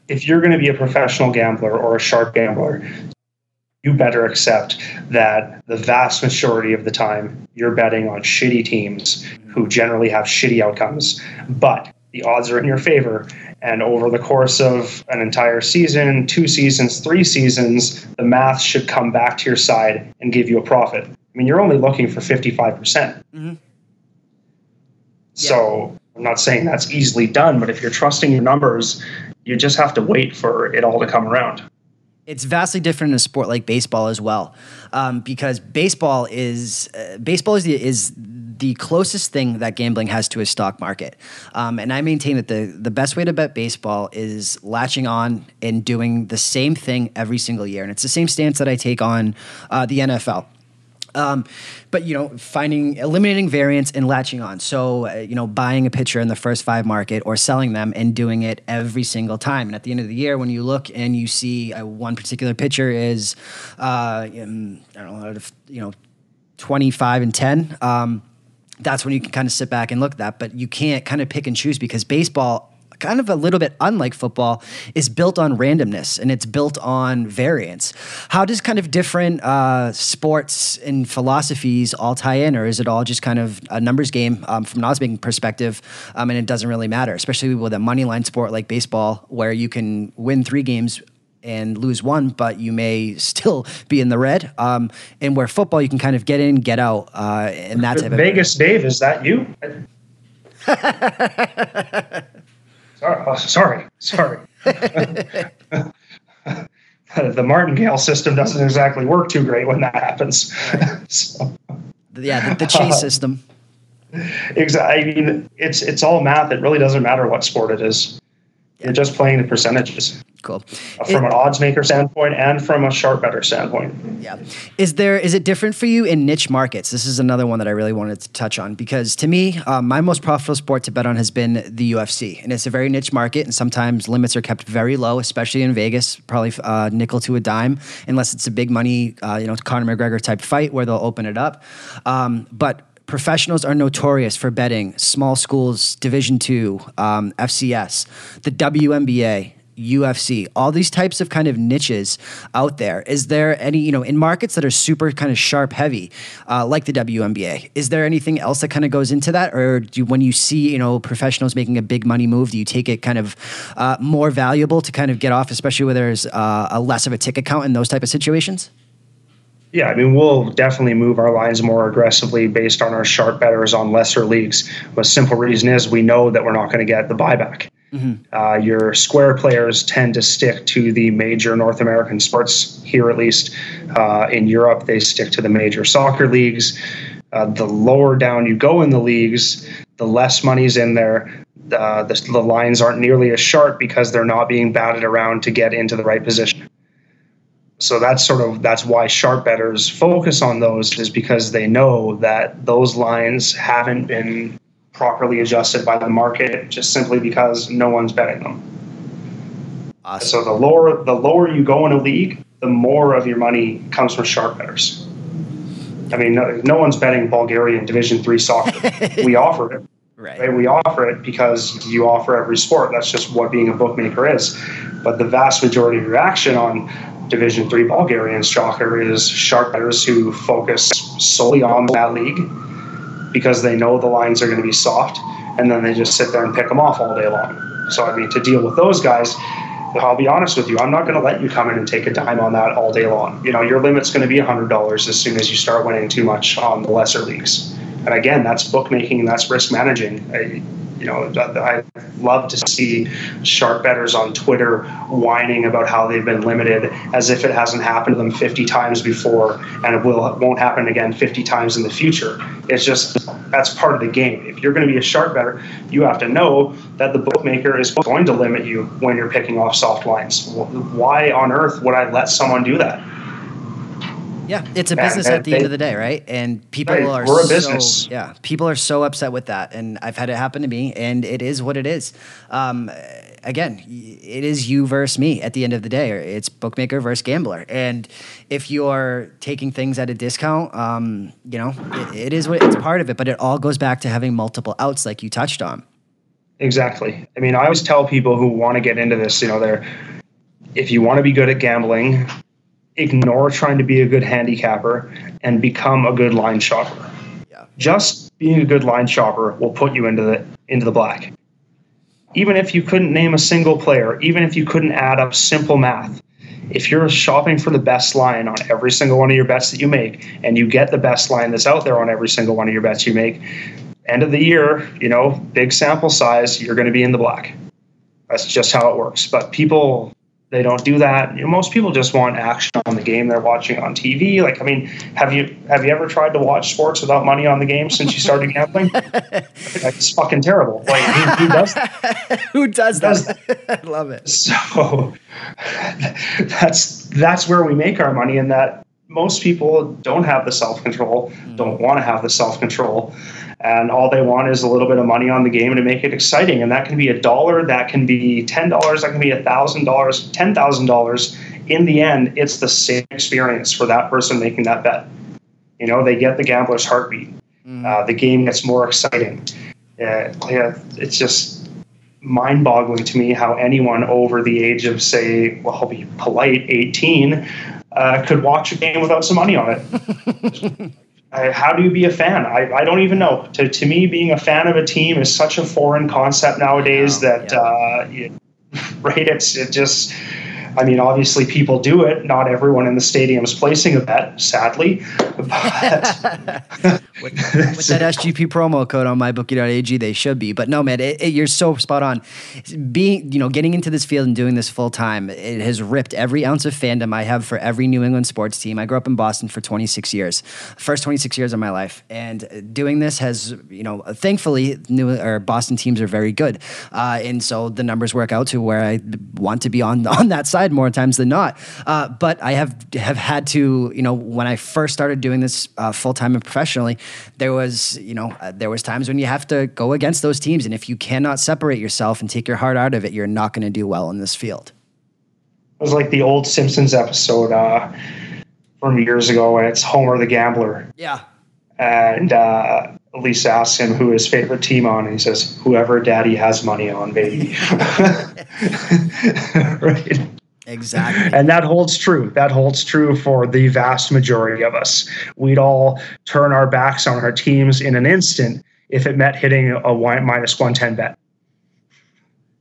if you're going to be a professional gambler or a sharp gambler, you better accept that the vast majority of the time you're betting on shitty teams who generally have shitty outcomes, but the odds are in your favor. And over the course of an entire season, two seasons, three seasons, the math should come back to your side and give you a profit. I mean, you're only looking for 55%. percent mm hmm So I'm not saying that's easily done, but if you're trusting your numbers, you just have to wait for it all to come around. It's vastly different in a sport like baseball as well, um, because baseball is uh, baseball is the, is the closest thing that gambling has to a stock market. Um, and I maintain that the the best way to bet baseball is latching on and doing the same thing every single year, and it's the same stance that I take on uh, the NFL. Um, but you know, finding eliminating variance and latching on. So uh, you know, buying a pitcher in the first five market or selling them and doing it every single time. And at the end of the year, when you look and you see uh, one particular pitcher is, uh, in, I don't know, you know, twenty five and ten. Um, that's when you can kind of sit back and look at that, but you can't kind of pick and choose because baseball kind of a little bit unlike football, is built on randomness and it's built on variance. How does kind of different uh, sports and philosophies all tie in, or is it all just kind of a numbers game um, from an odds making perspective, um, and it doesn't really matter, especially with a money line sport like baseball, where you can win three games and lose one, but you may still be in the red. Um, and where football, you can kind of get in, get out, uh, and that type Vegas, Dave, is that you? Sorry, oh, sorry, sorry. the martingale system doesn't exactly work too great when that happens. so, yeah, the, the chase uh, system. Exactly. I mean, it's it's all math. It really doesn't matter what sport it is. You're just playing the percentages. Cool. Uh, from it, an odds maker standpoint and from a sharp better standpoint. Yeah. Is there is it different for you in niche markets? This is another one that I really wanted to touch on because to me, um, my most profitable sport to bet on has been the UFC, and it's a very niche market, and sometimes limits are kept very low, especially in Vegas, probably uh, nickel to a dime, unless it's a big money, uh, you know, Conor McGregor type fight where they'll open it up. Um, but professionals are notorious for betting small schools, Division two, um, FCS, the WNBA, UFC, all these types of kind of niches out there. Is there any, you know, in markets that are super kind of sharp heavy, uh, like the WNBA, is there anything else that kind of goes into that? Or do when you see, you know, professionals making a big money move, do you take it kind of uh, more valuable to kind of get off, especially where there's uh, a less of a ticket count in those type of situations? Yeah, I mean, we'll definitely move our lines more aggressively based on our sharp betters on lesser leagues. The simple reason is we know that we're not going to get the buyback. Mm-hmm. Uh, your square players tend to stick to the major North American sports here, at least. Uh, in Europe, they stick to the major soccer leagues. Uh, the lower down you go in the leagues, the less money's in there. Uh, the, the lines aren't nearly as sharp because they're not being batted around to get into the right position so that's sort of that's why sharp betters focus on those is because they know that those lines haven't been properly adjusted by the market just simply because no one's betting them. Awesome. So the lower the lower you go in a league, the more of your money comes from sharp betters. I mean, no, no one's betting Bulgarian Division three soccer. we offer it. Right. right. We offer it because you offer every sport. That's just what being a bookmaker is. But the vast majority of your action on Division Three Bulgarian soccer is sharp bettors who focus solely on that league because they know the lines are going to be soft, and then they just sit there and pick them off all day long. So I mean, to deal with those guys, I'll be honest with you, I'm not going to let you come in and take a dime on that all day long. You know, your limit's going to be $100 as soon as you start winning too much on the lesser leagues. And again, that's bookmaking, that's risk managing. You know, I love to see sharp bettors on Twitter whining about how they've been limited as if it hasn't happened to them 50 times before and it will won't happen again 50 times in the future. It's just that's part of the game. If you're going to be a sharp better, you have to know that the bookmaker is going to limit you when you're picking off soft lines. Why on earth would I let someone do that? Yeah, it's a business and, and at the they, end of the day, right? And people right, are we're a business. So, yeah, people are so upset with that, and I've had it happen to me, and it is what it is. Um, again, it is you versus me at the end of the day. It's bookmaker versus gambler, and if you're taking things at a discount, um, you know, it, it is what it's part of it. But it all goes back to having multiple outs, like you touched on. Exactly. I mean, I always tell people who want to get into this, you know, they're if you want to be good at gambling, ignore trying to be a good handicapper and become a good line shopper. Yeah. Just being a good line shopper will put you into the into the black. Even if you couldn't name a single player, even if you couldn't add up simple math, if you're shopping for the best line on every single one of your bets that you make and you get the best line that's out there on every single one of your bets you make, end of the year, you know, big sample size, you're going to be in the black. That's just how it works. But people they don't do that. You know, most people just want action on the game they're watching on TV. Like, I mean, have you have you ever tried to watch sports without money on the game since you started gambling? It's fucking terrible. Like, who, who does that? who does, does that? that? I love it. So that's that's where we make our money, and that most people don't have the self control, mm. don't want to have the self control and all they want is a little bit of money on the game to make it exciting. And that can be a dollar, that can be ten dollars, that can be a thousand dollars, ten thousand dollars. In the end, it's the same experience for that person making that bet. You know, they get the gambler's heartbeat. Mm. Uh, the game gets more exciting. Uh, yeah, it's just mind-boggling to me how anyone over the age of, say, well, I'll be polite, 18, uh, could watch a game without some money on it. I, how do you be a fan? I, I don't even know. To, to me, being a fan of a team is such a foreign concept nowadays that, yeah. uh, right? It's it just I mean, obviously people do it. Not everyone in the stadium is placing a bet, sadly. with, with, that SGP promo code on mybookie.ag, they should be. But no, man, it, it, you're so spot on. Being, you know, getting into this field and doing this full time, it has ripped every ounce of fandom I have for every New England sports team. I grew up in Boston for 26 years, first 26 years of my life, and doing this has, you know, thankfully, New or Boston teams are very good, uh, and so the numbers work out to where I want to be on on that side more times than not. Uh, but I have have had to, you know, when I first started doing this uh, full time and professionally, there was, you know, uh, there was times when you have to go against those teams, and if you cannot separate yourself and take your heart out of it, you're not going to do well in this field. It was like the old Simpsons episode uh, from years ago, and it's Homer the Gambler. Yeah. And uh, Lisa asks him who his favorite team on, and he says, "Whoever Daddy has money on, baby." right. Exactly. And that holds true. That holds true for the vast majority of us. We'd all turn our backs on our teams in an instant if it meant hitting a minus 110 bet.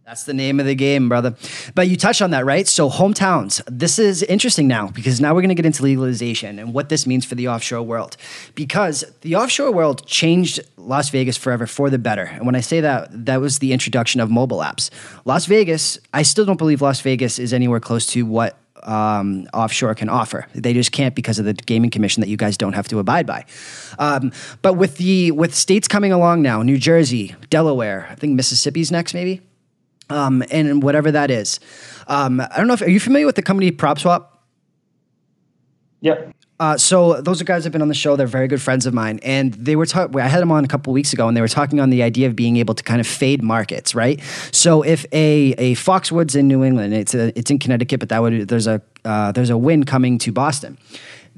That's the name of the game, brother. But you touched on that, right? So, hometowns. This is interesting now because now we're going to get into legalization and what this means for the offshore world. Because the offshore world changed Las Vegas forever for the better. And when I say that, that was the introduction of mobile apps. Las Vegas, I still don't believe Las Vegas is anywhere close to what um, offshore can offer. They just can't because of the gaming commission that you guys don't have to abide by. Um, but with the with states coming along now, New Jersey, Delaware, I think Mississippi's next, maybe um, and whatever that is. Um, I don't know if are you familiar with the company PropSwap? Yep. Uh, so those are guys that have been on the show. They're very good friends of mine, and they were talking. I had them on a couple weeks ago, and they were talking on the idea of being able to kind of fade markets, right? So if a a Foxwoods in New England, it's a, it's in Connecticut, but that would there's a uh, there's a Wynn coming to Boston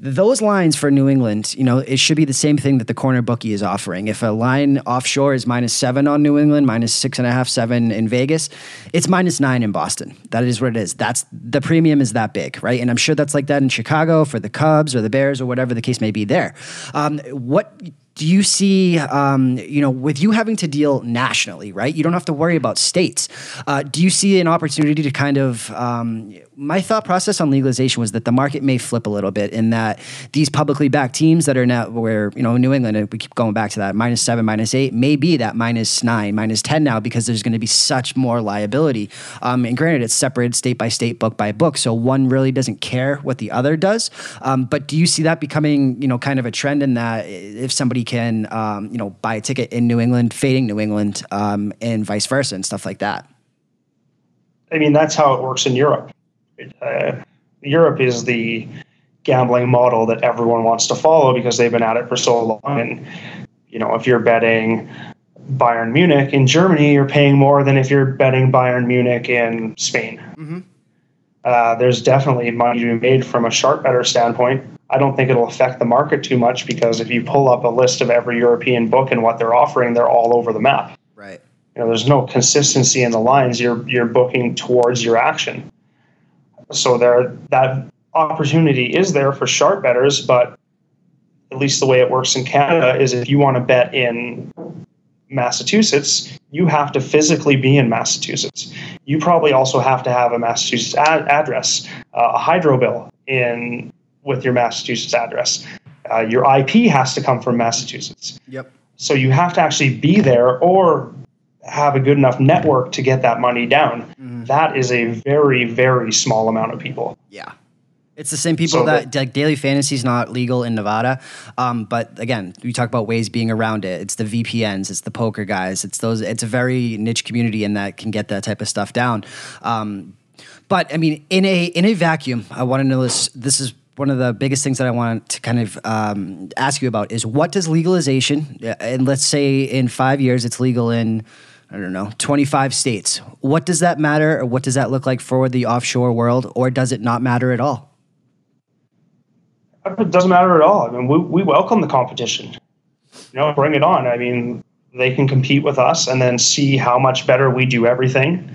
those lines for New England, you know, it should be the same thing that the corner bookie is offering. If a line offshore is minus seven on New England, minus six and a half, seven in Vegas, it's minus nine in Boston. That is what it is. That's the premium is that big, right? And I'm sure that's like that in Chicago for the Cubs or the Bears or whatever the case may be there. Um, what do you see, um, you know, with you having to deal nationally, right? You don't have to worry about states. Uh, do you see an opportunity to kind of? Um, my thought process on legalization was that the market may flip a little bit in that these publicly backed teams that are now where you know New England, we keep going back to that minus seven, minus eight, may be that minus nine, minus ten now because there's going to be such more liability. Um, and granted, it's separated state by state, book by book, so one really doesn't care what the other does. Um, but do you see that becoming, you know, kind of a trend in that if somebody can, um, you know, buy a ticket in New England, fading New England, um, and vice versa, and stuff like that. I mean, that's how it works in Europe. Uh, Europe is the gambling model that everyone wants to follow because they've been at it for so long. And you know, if you're betting Bayern Munich in Germany, you're paying more than if you're betting Bayern Munich in Spain. Mm-hmm. Uh, there's definitely money to be made from a sharp better standpoint. I don't think it'll affect the market too much because if you pull up a list of every European book and what they're offering, they're all over the map. Right. You know, there's no consistency in the lines. You're you're booking towards your action. So there that opportunity is there for sharp betters, but at least the way it works in Canada is if you want to bet in Massachusetts, you have to physically be in Massachusetts. You probably also have to have a Massachusetts ad- address, uh, a hydro bill in with your Massachusetts address. Uh, your IP has to come from Massachusetts. Yep. So you have to actually be there or have a good enough network to get that money down. Mm-hmm. That is a very, very small amount of people. Yeah. It's the same people so that, like daily fantasy is not legal in Nevada, um, but again, we talk about ways being around it. It's the VPNs, it's the poker guys, it's those. It's a very niche community and that can get that type of stuff down. Um, but I mean, in a in a vacuum, I want to know this. This is one of the biggest things that I want to kind of um, ask you about is what does legalization, and let's say in five years it's legal in, I don't know, 25 states. What does that matter, or what does that look like for the offshore world, or does it not matter at all? It doesn't matter at all. I mean, we, we welcome the competition. You know, bring it on. I mean, they can compete with us and then see how much better we do everything.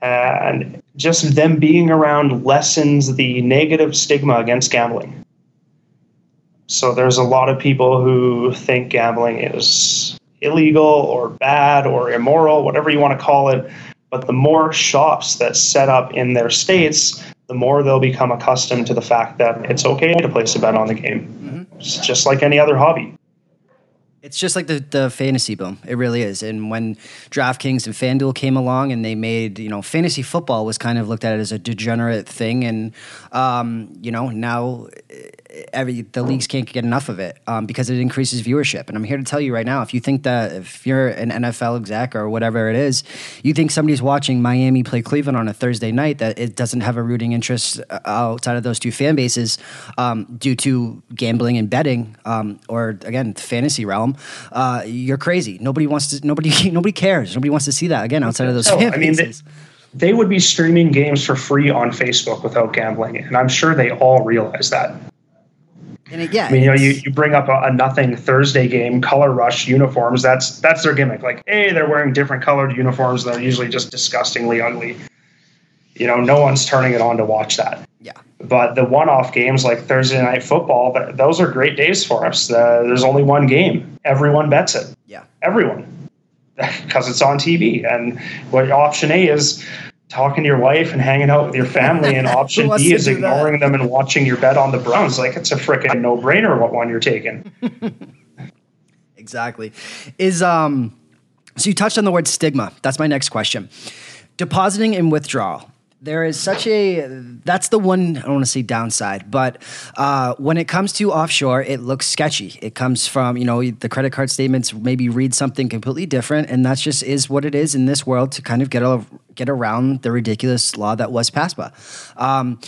And just them being around lessens the negative stigma against gambling. So there's a lot of people who think gambling is illegal or bad or immoral, whatever you want to call it. But the more shops that set up in their states, the more they'll become accustomed to the fact that it's okay to place a bet on the game. Mm-hmm. It's just like any other hobby. It's just like the, the fantasy boom. It really is. And when DraftKings and FanDuel came along and they made, you know, fantasy football was kind of looked at as a degenerate thing. And, um, you know, now every the leagues can't get enough of it um, because it increases viewership. And I'm here to tell you right now, if you think that if you're an NFL exec or whatever it is, you think somebody's watching Miami play Cleveland on a Thursday night that it doesn't have a rooting interest uh, outside of those two fan bases um, due to gambling and betting um, or again fantasy realm, uh, you're crazy. Nobody wants to. Nobody. Nobody cares. Nobody wants to see that again outside of those fan I mean, bases. They, they would be streaming games for free on Facebook without gambling, and I'm sure they all realize that. And it, yeah, I mean, you know, you, you bring up a, a, nothing Thursday game, color rush uniforms. That's that's their gimmick. Like, hey, they're wearing different colored uniforms. They're usually just disgustingly ugly. You know, no one's turning it on to watch that. Yeah. But the one-off games like Thursday night football, those are great days for us. Uh, there's only one game. Everyone bets it. Yeah. Everyone, because it's on TV. And what option A is talking to your wife and hanging out with your family, and option B is ignoring that? them and watching your bet on the Browns. Like it's a freaking no-brainer what one you're taking. exactly. Is um. So you touched on the word stigma. That's my next question. Depositing and withdrawal there is such a that's the one I don't want to say downside, but uh, when it comes to offshore, it looks sketchy. It comes from you know the credit card statements maybe read something completely different, and that's just is what it is in this world to kind of get a, get around the ridiculous law that was PASPA. Um,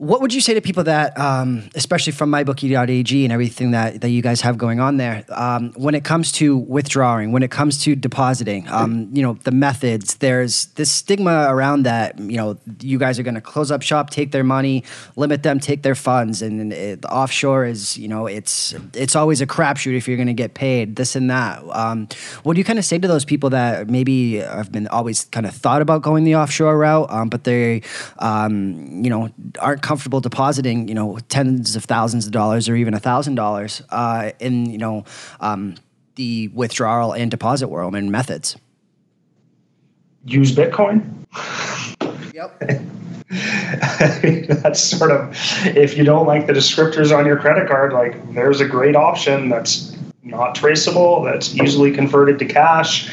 what would you say to people that, um, especially from mybookie.ag and everything that, that you guys have going on there, um, when it comes to withdrawing, when it comes to depositing, um, you know, the methods, there's this stigma around that, you know, you guys are going to close up shop, take their money, limit them, take their funds. And it, offshore is, you know, it's, it's always a crapshoot if you're going to get paid, this and that. Um, what do you kind of say to those people that maybe have been always kind of thought about going the offshore route, um, but they, um, you know, aren't comfortable depositing, you know, tens of thousands of dollars or even a thousand dollars uh, in, you know, um, the withdrawal and deposit world and methods. Use Bitcoin. Yep. that's sort of if you don't like the descriptors on your credit card, like there's a great option that's not traceable, that's easily converted to cash,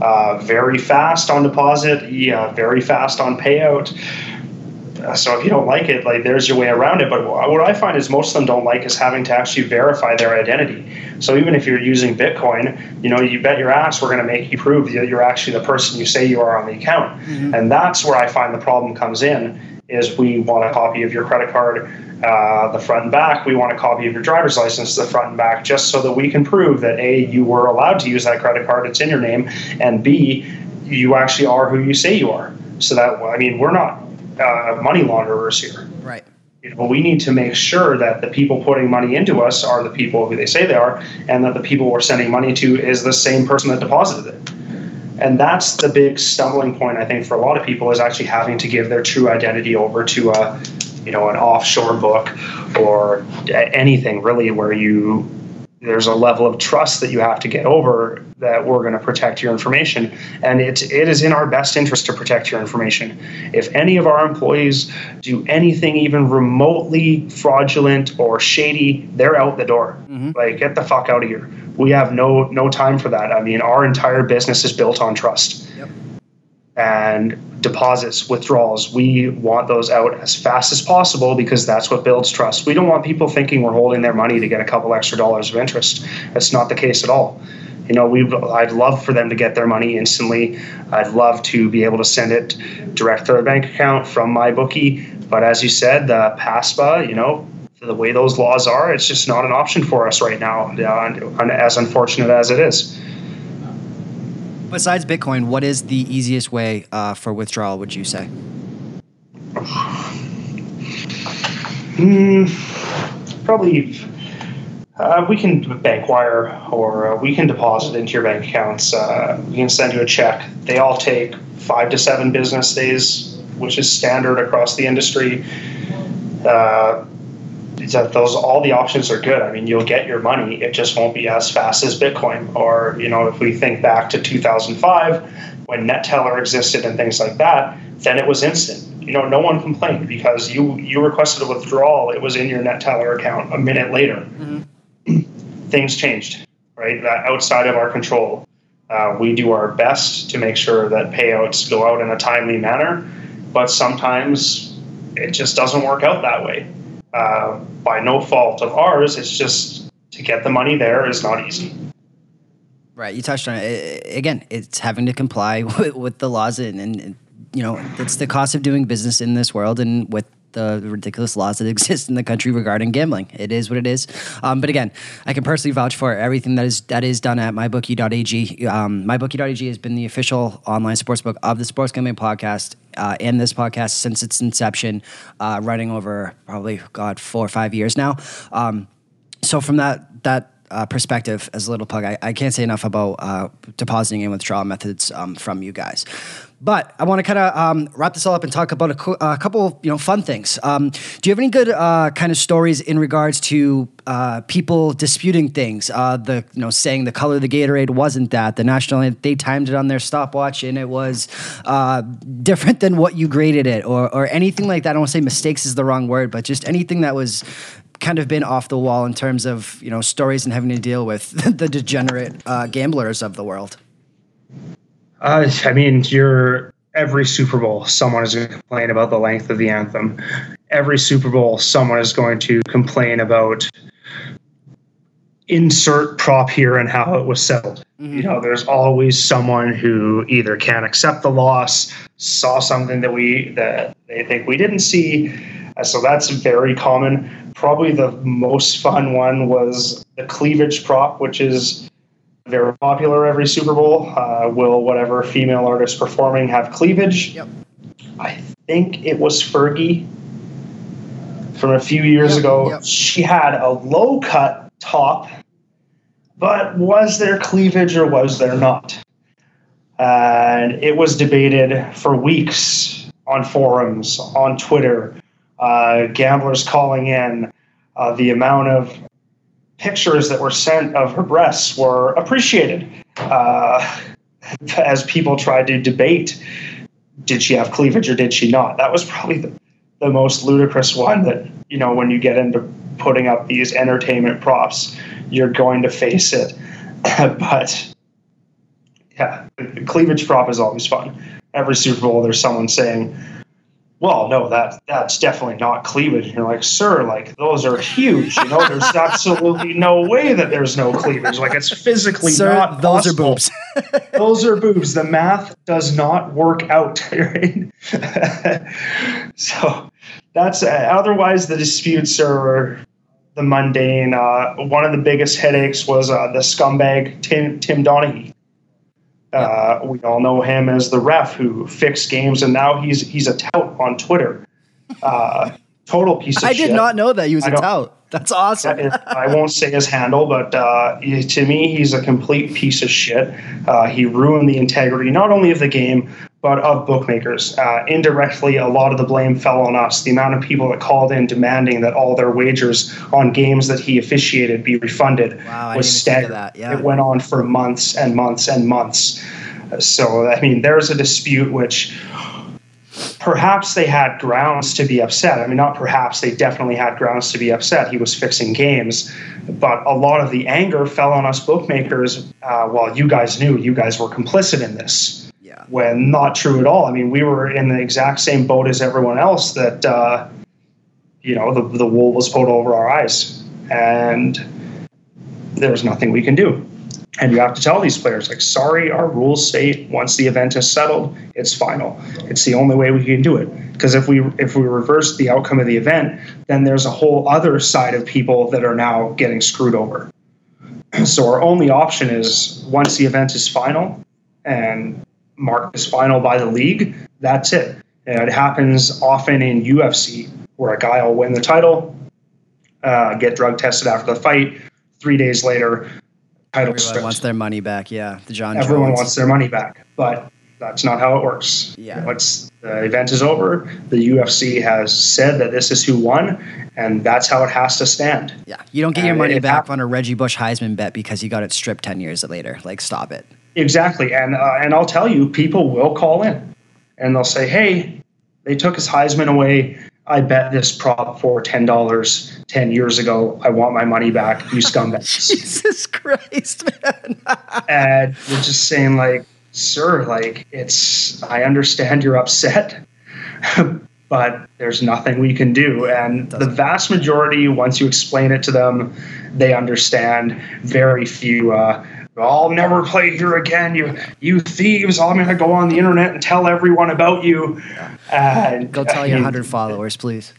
uh, very fast on deposit, yeah, very fast on payout so if you don't like it, like there's your way around it. But what I find is most of them don't like is having to actually verify their identity. So even if you're using Bitcoin, you know, you bet your ass we're going to make you prove that you're actually the person you say you are on the account. Mm-hmm. And that's where I find the problem comes in. Is we want a copy of your credit card, uh, the front and back. We want a copy of your driver's license, the front and back, just so that we can prove that a you were allowed to use that credit card, it's in your name, and b you actually are who you say you are. So that I mean, we're not uh, money launderers here. Right. You know, we need to make sure that the people putting money into us are the people who they say they are, and that the people we're sending money to is the same person that deposited it. And that's the big stumbling point I think for a lot of people is actually having to give their true identity over to a, you know, an offshore book or anything really where you there's a level of trust that you have to get over that we're going to protect your information. And it, it is in our best interest to protect your information. If any of our employees do anything even remotely fraudulent or shady they're out the door. Mm-hmm. like get the fuck out of here. We have no no time for that. I mean our entire business is built on trust. Yep. And deposits, withdrawals, we want those out as fast as possible because that's what builds trust. We don't want people thinking we're holding their money to get a couple extra dollars of interest. That's not the case at all. You know, we I'd love for them to get their money instantly. I'd love to be able to send it direct to their bank account from my bookie. But as you said, the PASPA, you know, the way those laws are, it's just not an option for us right now, as unfortunate as it is. Besides Bitcoin, what is the easiest way uh, for withdrawal? Would you say? Mm, probably. Uh, we can bank wire or uh, we can deposit into your bank accounts. Uh, we can send you a check. They all take five to seven business days, which is standard across the industry. Uh, that those all the options are good. I mean, you'll get your money. It just won't be as fast as Bitcoin. Or you know, if we think back to 2005 when Neteller existed and things like that, then it was instant. You know, no one complained because you you requested a withdrawal. It was in your Neteller account a minute later. Mm-hmm. Things changed, right? outside of our control. Uh, we do our best to make sure that payouts go out in a timely manner, but sometimes it just doesn't work out that way uh, by no fault of ours. It's just to get the money there is not easy. Right. You touched on it. Again, it's having to comply with, with the laws and, and, you know, it's the cost of doing business in this world and with the ridiculous laws that exist in the country regarding gambling. It is what it is. Um, but again, I can personally vouch for everything that is that is done at mybookie.ag. Um, mybookie.ag has been the official online sportsbook of the Sports Gambling Podcast uh, and this podcast since its inception, uh, running over probably God four or five years now. Um, so from that that uh, perspective, as a little plug, I, I can't say enough about uh, depositing and withdrawal methods um, from you guys. But I want to kind of um, wrap this all up and talk about a, co- a couple, you know, fun things. Um, do you have any good uh, kind of stories in regards to uh, people disputing things? Uh, the you know saying the color of the Gatorade wasn't that the national they timed it on their stopwatch and it was uh, different than what you graded it, or or anything like that. I don't want to say mistakes is the wrong word, but just anything that was kind of been off the wall in terms of you know stories and having to deal with the degenerate uh, gamblers of the world. Uh, I mean, you're every Super Bowl, someone is going to complain about the length of the anthem. Every Super Bowl, someone is going to complain about insert prop here and how it was settled. Mm-hmm. You know, there's always someone who either can't accept the loss, saw something that we that they think we didn't see. Uh, so that's very common. Probably the most fun one was the cleavage prop, which is very popular every Super Bowl. Uh, will whatever female artist performing have cleavage? Yep. I think it was Fergie from a few years yep, ago. Yep. She had a low cut top, but was there cleavage or was there not? And it was debated for weeks on forums, on Twitter, uh, gamblers calling in. Uh, the amount of pictures that were sent of her breasts were appreciated uh, as people tried to debate did she have cleavage or did she not? That was probably the, the most ludicrous one that you know when you get into putting up these entertainment props you're going to face it. But yeah cleavage prop is always fun. Every super bowl there's someone saying well, no, that that's definitely not cleavage. And you're like, sir, like those are huge. You know, there's absolutely no way that there's no cleavage. Like it's physically sir, not. Those possible. are boobs. those are boobs. The math does not work out. Right? so that's uh, otherwise the disputes are the mundane. Uh, one of the biggest headaches was uh, the scumbag Tim Tim Donaghy. Uh, we all know him as the ref who fixed games, and now he's he's a tout on Twitter. Uh, total piece of I shit. I did not know that he was a tout. That's awesome. I won't say his handle, but uh, to me, he's a complete piece of shit. Uh, he ruined the integrity not only of the game, but of bookmakers. Uh, indirectly, a lot of the blame fell on us. The amount of people that called in demanding that all their wagers on games that he officiated be refunded wow, was staggering. Yeah. It went on for months and months and months. So, I mean, there's a dispute which perhaps they had grounds to be upset. I mean, not perhaps, they definitely had grounds to be upset. He was fixing games. But a lot of the anger fell on us bookmakers. Uh, well, you guys knew you guys were complicit in this Yeah. when not true at all. I mean, we were in the exact same boat as everyone else that, uh, you know, the, the wool was pulled over our eyes and there was nothing we can do. And you have to tell these players, like, sorry, our rules state once the event is settled, it's final. It's the only way we can do it. Because if we if we reverse the outcome of the event, then there's a whole other side of people that are now getting screwed over. So our only option is once the event is final and marked as final by the league, that's it. And it happens often in UFC where a guy will win the title, uh, get drug tested after the fight. Three days later, title Everyone stripped. wants their money back. Yeah, the Jon. Everyone Jones. wants their money back, but that's not how it works. Yeah, once the event is over, the UFC has said that this is who won, and that's how it has to stand. Yeah, you don't get your money back happened. on a Reggie Bush Heisman bet because you got it stripped ten years later. Like, stop it. Exactly, and uh, and I'll tell you, people will call in, and they'll say, "Hey, they took his Heisman away. I bet this prop for ten dollars ten years ago. I want my money back. You scumbags!" Jesus Christ, man! and you're just saying, like, sir, like it's. I understand you're upset. but there's nothing we can do. And the vast majority, once you explain it to them, they understand. Very few uh, I'll never play here again. You, you thieves! I'm going to go on the internet and tell everyone about you. And, go tell your hundred followers, please.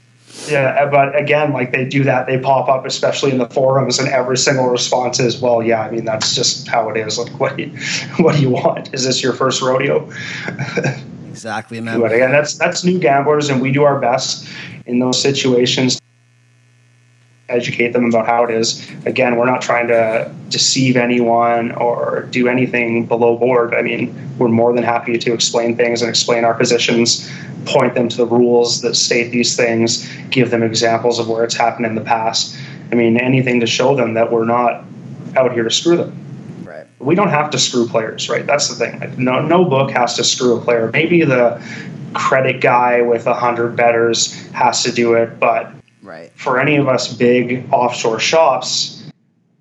Yeah, uh, but again, like they do that, they pop up, especially in the forums, and every single response is, "Well, yeah, I mean that's just how it is. Like, what, do you, what do you want? Is this your first rodeo?" Exactly, man. But again, that's that's new gamblers, and we do our best in those situations educate them about how it is. Again, we're not trying to deceive anyone or do anything below board. I mean, we're more than happy to explain things and explain our positions, point them to the rules that state these things, give them examples of where it's happened in the past. I mean, anything to show them that we're not out here to screw them. Right. We don't have to screw players, right? That's the thing. No, no book has to screw a player. Maybe the credit guy with a hundred betters has to do it, but Right. For any of us big offshore shops,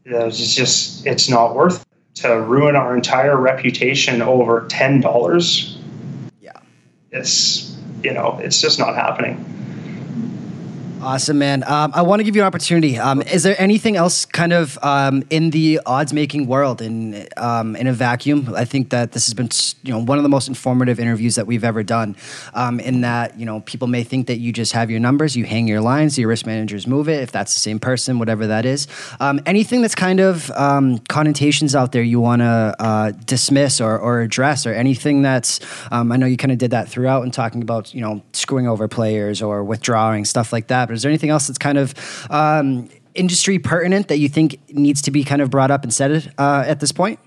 it's just it's not worth it. to ruin our entire reputation over ten dollars. Yeah. It's you know it's just not happening. Awesome, man. Um, I want to give you an opportunity. Um, is there anything else kind of um, in the odds making world in um, in a vacuum? I think that this has been you know one of the most informative interviews that we've ever done. Um, in that you know people may think that you just have your numbers, you hang your lines, your risk managers move it. If that's the same person, whatever that is, um, anything that's kind of connotations out there you want to uh, dismiss or, or address, or anything that's I know you kind of did that throughout and talking about you know screwing over players or withdrawing stuff like that. Is there anything else that's kind of um, industry pertinent that you think needs to be kind of brought up and said uh, at this point?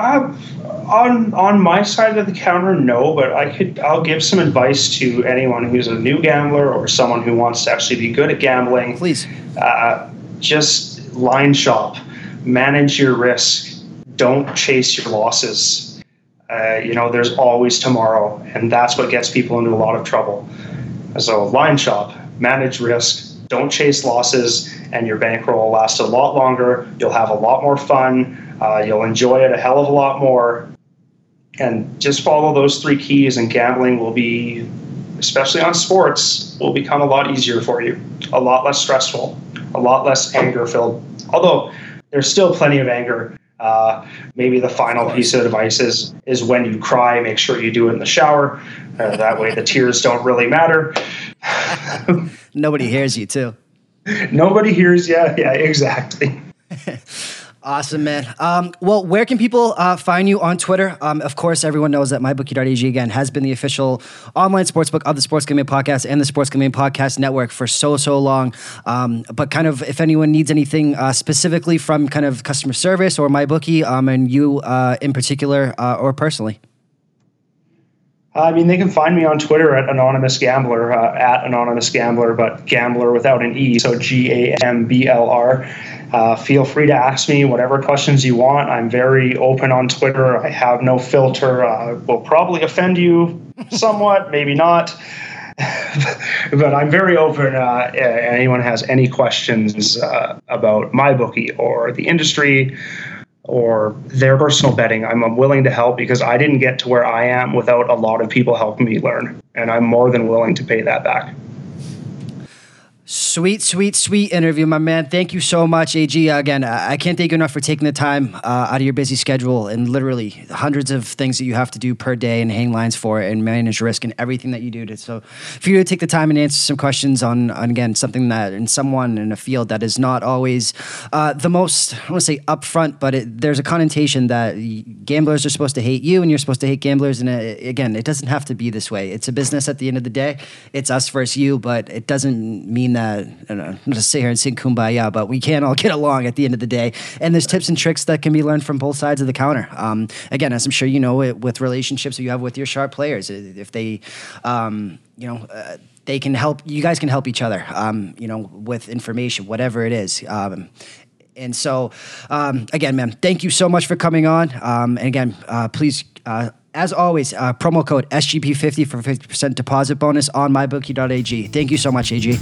Uh, on on my side of the counter, no. But I could I'll give some advice to anyone who's a new gambler or someone who wants to actually be good at gambling. Please, uh, just line shop, manage your risk. Don't chase your losses. Uh, you know, there's always tomorrow, and that's what gets people into a lot of trouble. So line shop, manage risk, don't chase losses, and your bankroll will last a lot longer. You'll have a lot more fun. Uh, you'll enjoy it a hell of a lot more. And just follow those three keys, and gambling will be, especially on sports, will become a lot easier for you, a lot less stressful, a lot less anger filled. Although there's still plenty of anger. Uh, maybe the final piece of advice is is when you cry, make sure you do it in the shower. Uh, that way, the tears don't really matter. Nobody hears you, too. Nobody hears you. Yeah, exactly. Awesome, man. Um, well, where can people uh, find you on Twitter? Um, of course, everyone knows that mybookie.ag again has been the official online sportsbook of the Sports Gambling Podcast and the Sports Gambling Podcast Network for so so long. Um, but kind of, if anyone needs anything uh, specifically from kind of customer service or mybookie, um, and you uh, in particular uh, or personally. I mean, they can find me on Twitter at Anonymous Gambler, uh, at Anonymous Gambler, but Gambler without an E, so G A M B L R. Uh, feel free to ask me whatever questions you want. I'm very open on Twitter. I have no filter. Uh, will probably offend you somewhat, maybe not. but I'm very open. Uh, anyone has any questions uh, about my bookie or the industry or their personal betting, I'm willing to help because I didn't get to where I am without a lot of people helping me learn. And I'm more than willing to pay that back. Sweet, sweet, sweet interview, my man. Thank you so much, AG. Again, I can't thank you enough for taking the time uh, out of your busy schedule and literally hundreds of things that you have to do per day and hang lines for and manage risk and everything that you do. To, so, for you to take the time and answer some questions on, on again, something that in someone in a field that is not always uh, the most, I want to say upfront, but it, there's a connotation that gamblers are supposed to hate you and you're supposed to hate gamblers. And it, again, it doesn't have to be this way. It's a business at the end of the day. It's us versus you, but it doesn't mean that that I don't know, just sit here and sing kumbaya, but we can all get along at the end of the day. And there's tips and tricks that can be learned from both sides of the counter. Um, again, as I'm sure you know, with relationships you have with your sharp players, if they, um, you know. Uh, they can help. You guys can help each other. Um, you know, with information, whatever it is. Um, and so, um, again, man, thank you so much for coming on. Um, and again, uh, please, uh, as always, uh, promo code SGP50 for 50% deposit bonus on mybookie.ag. Thank you so much, AG.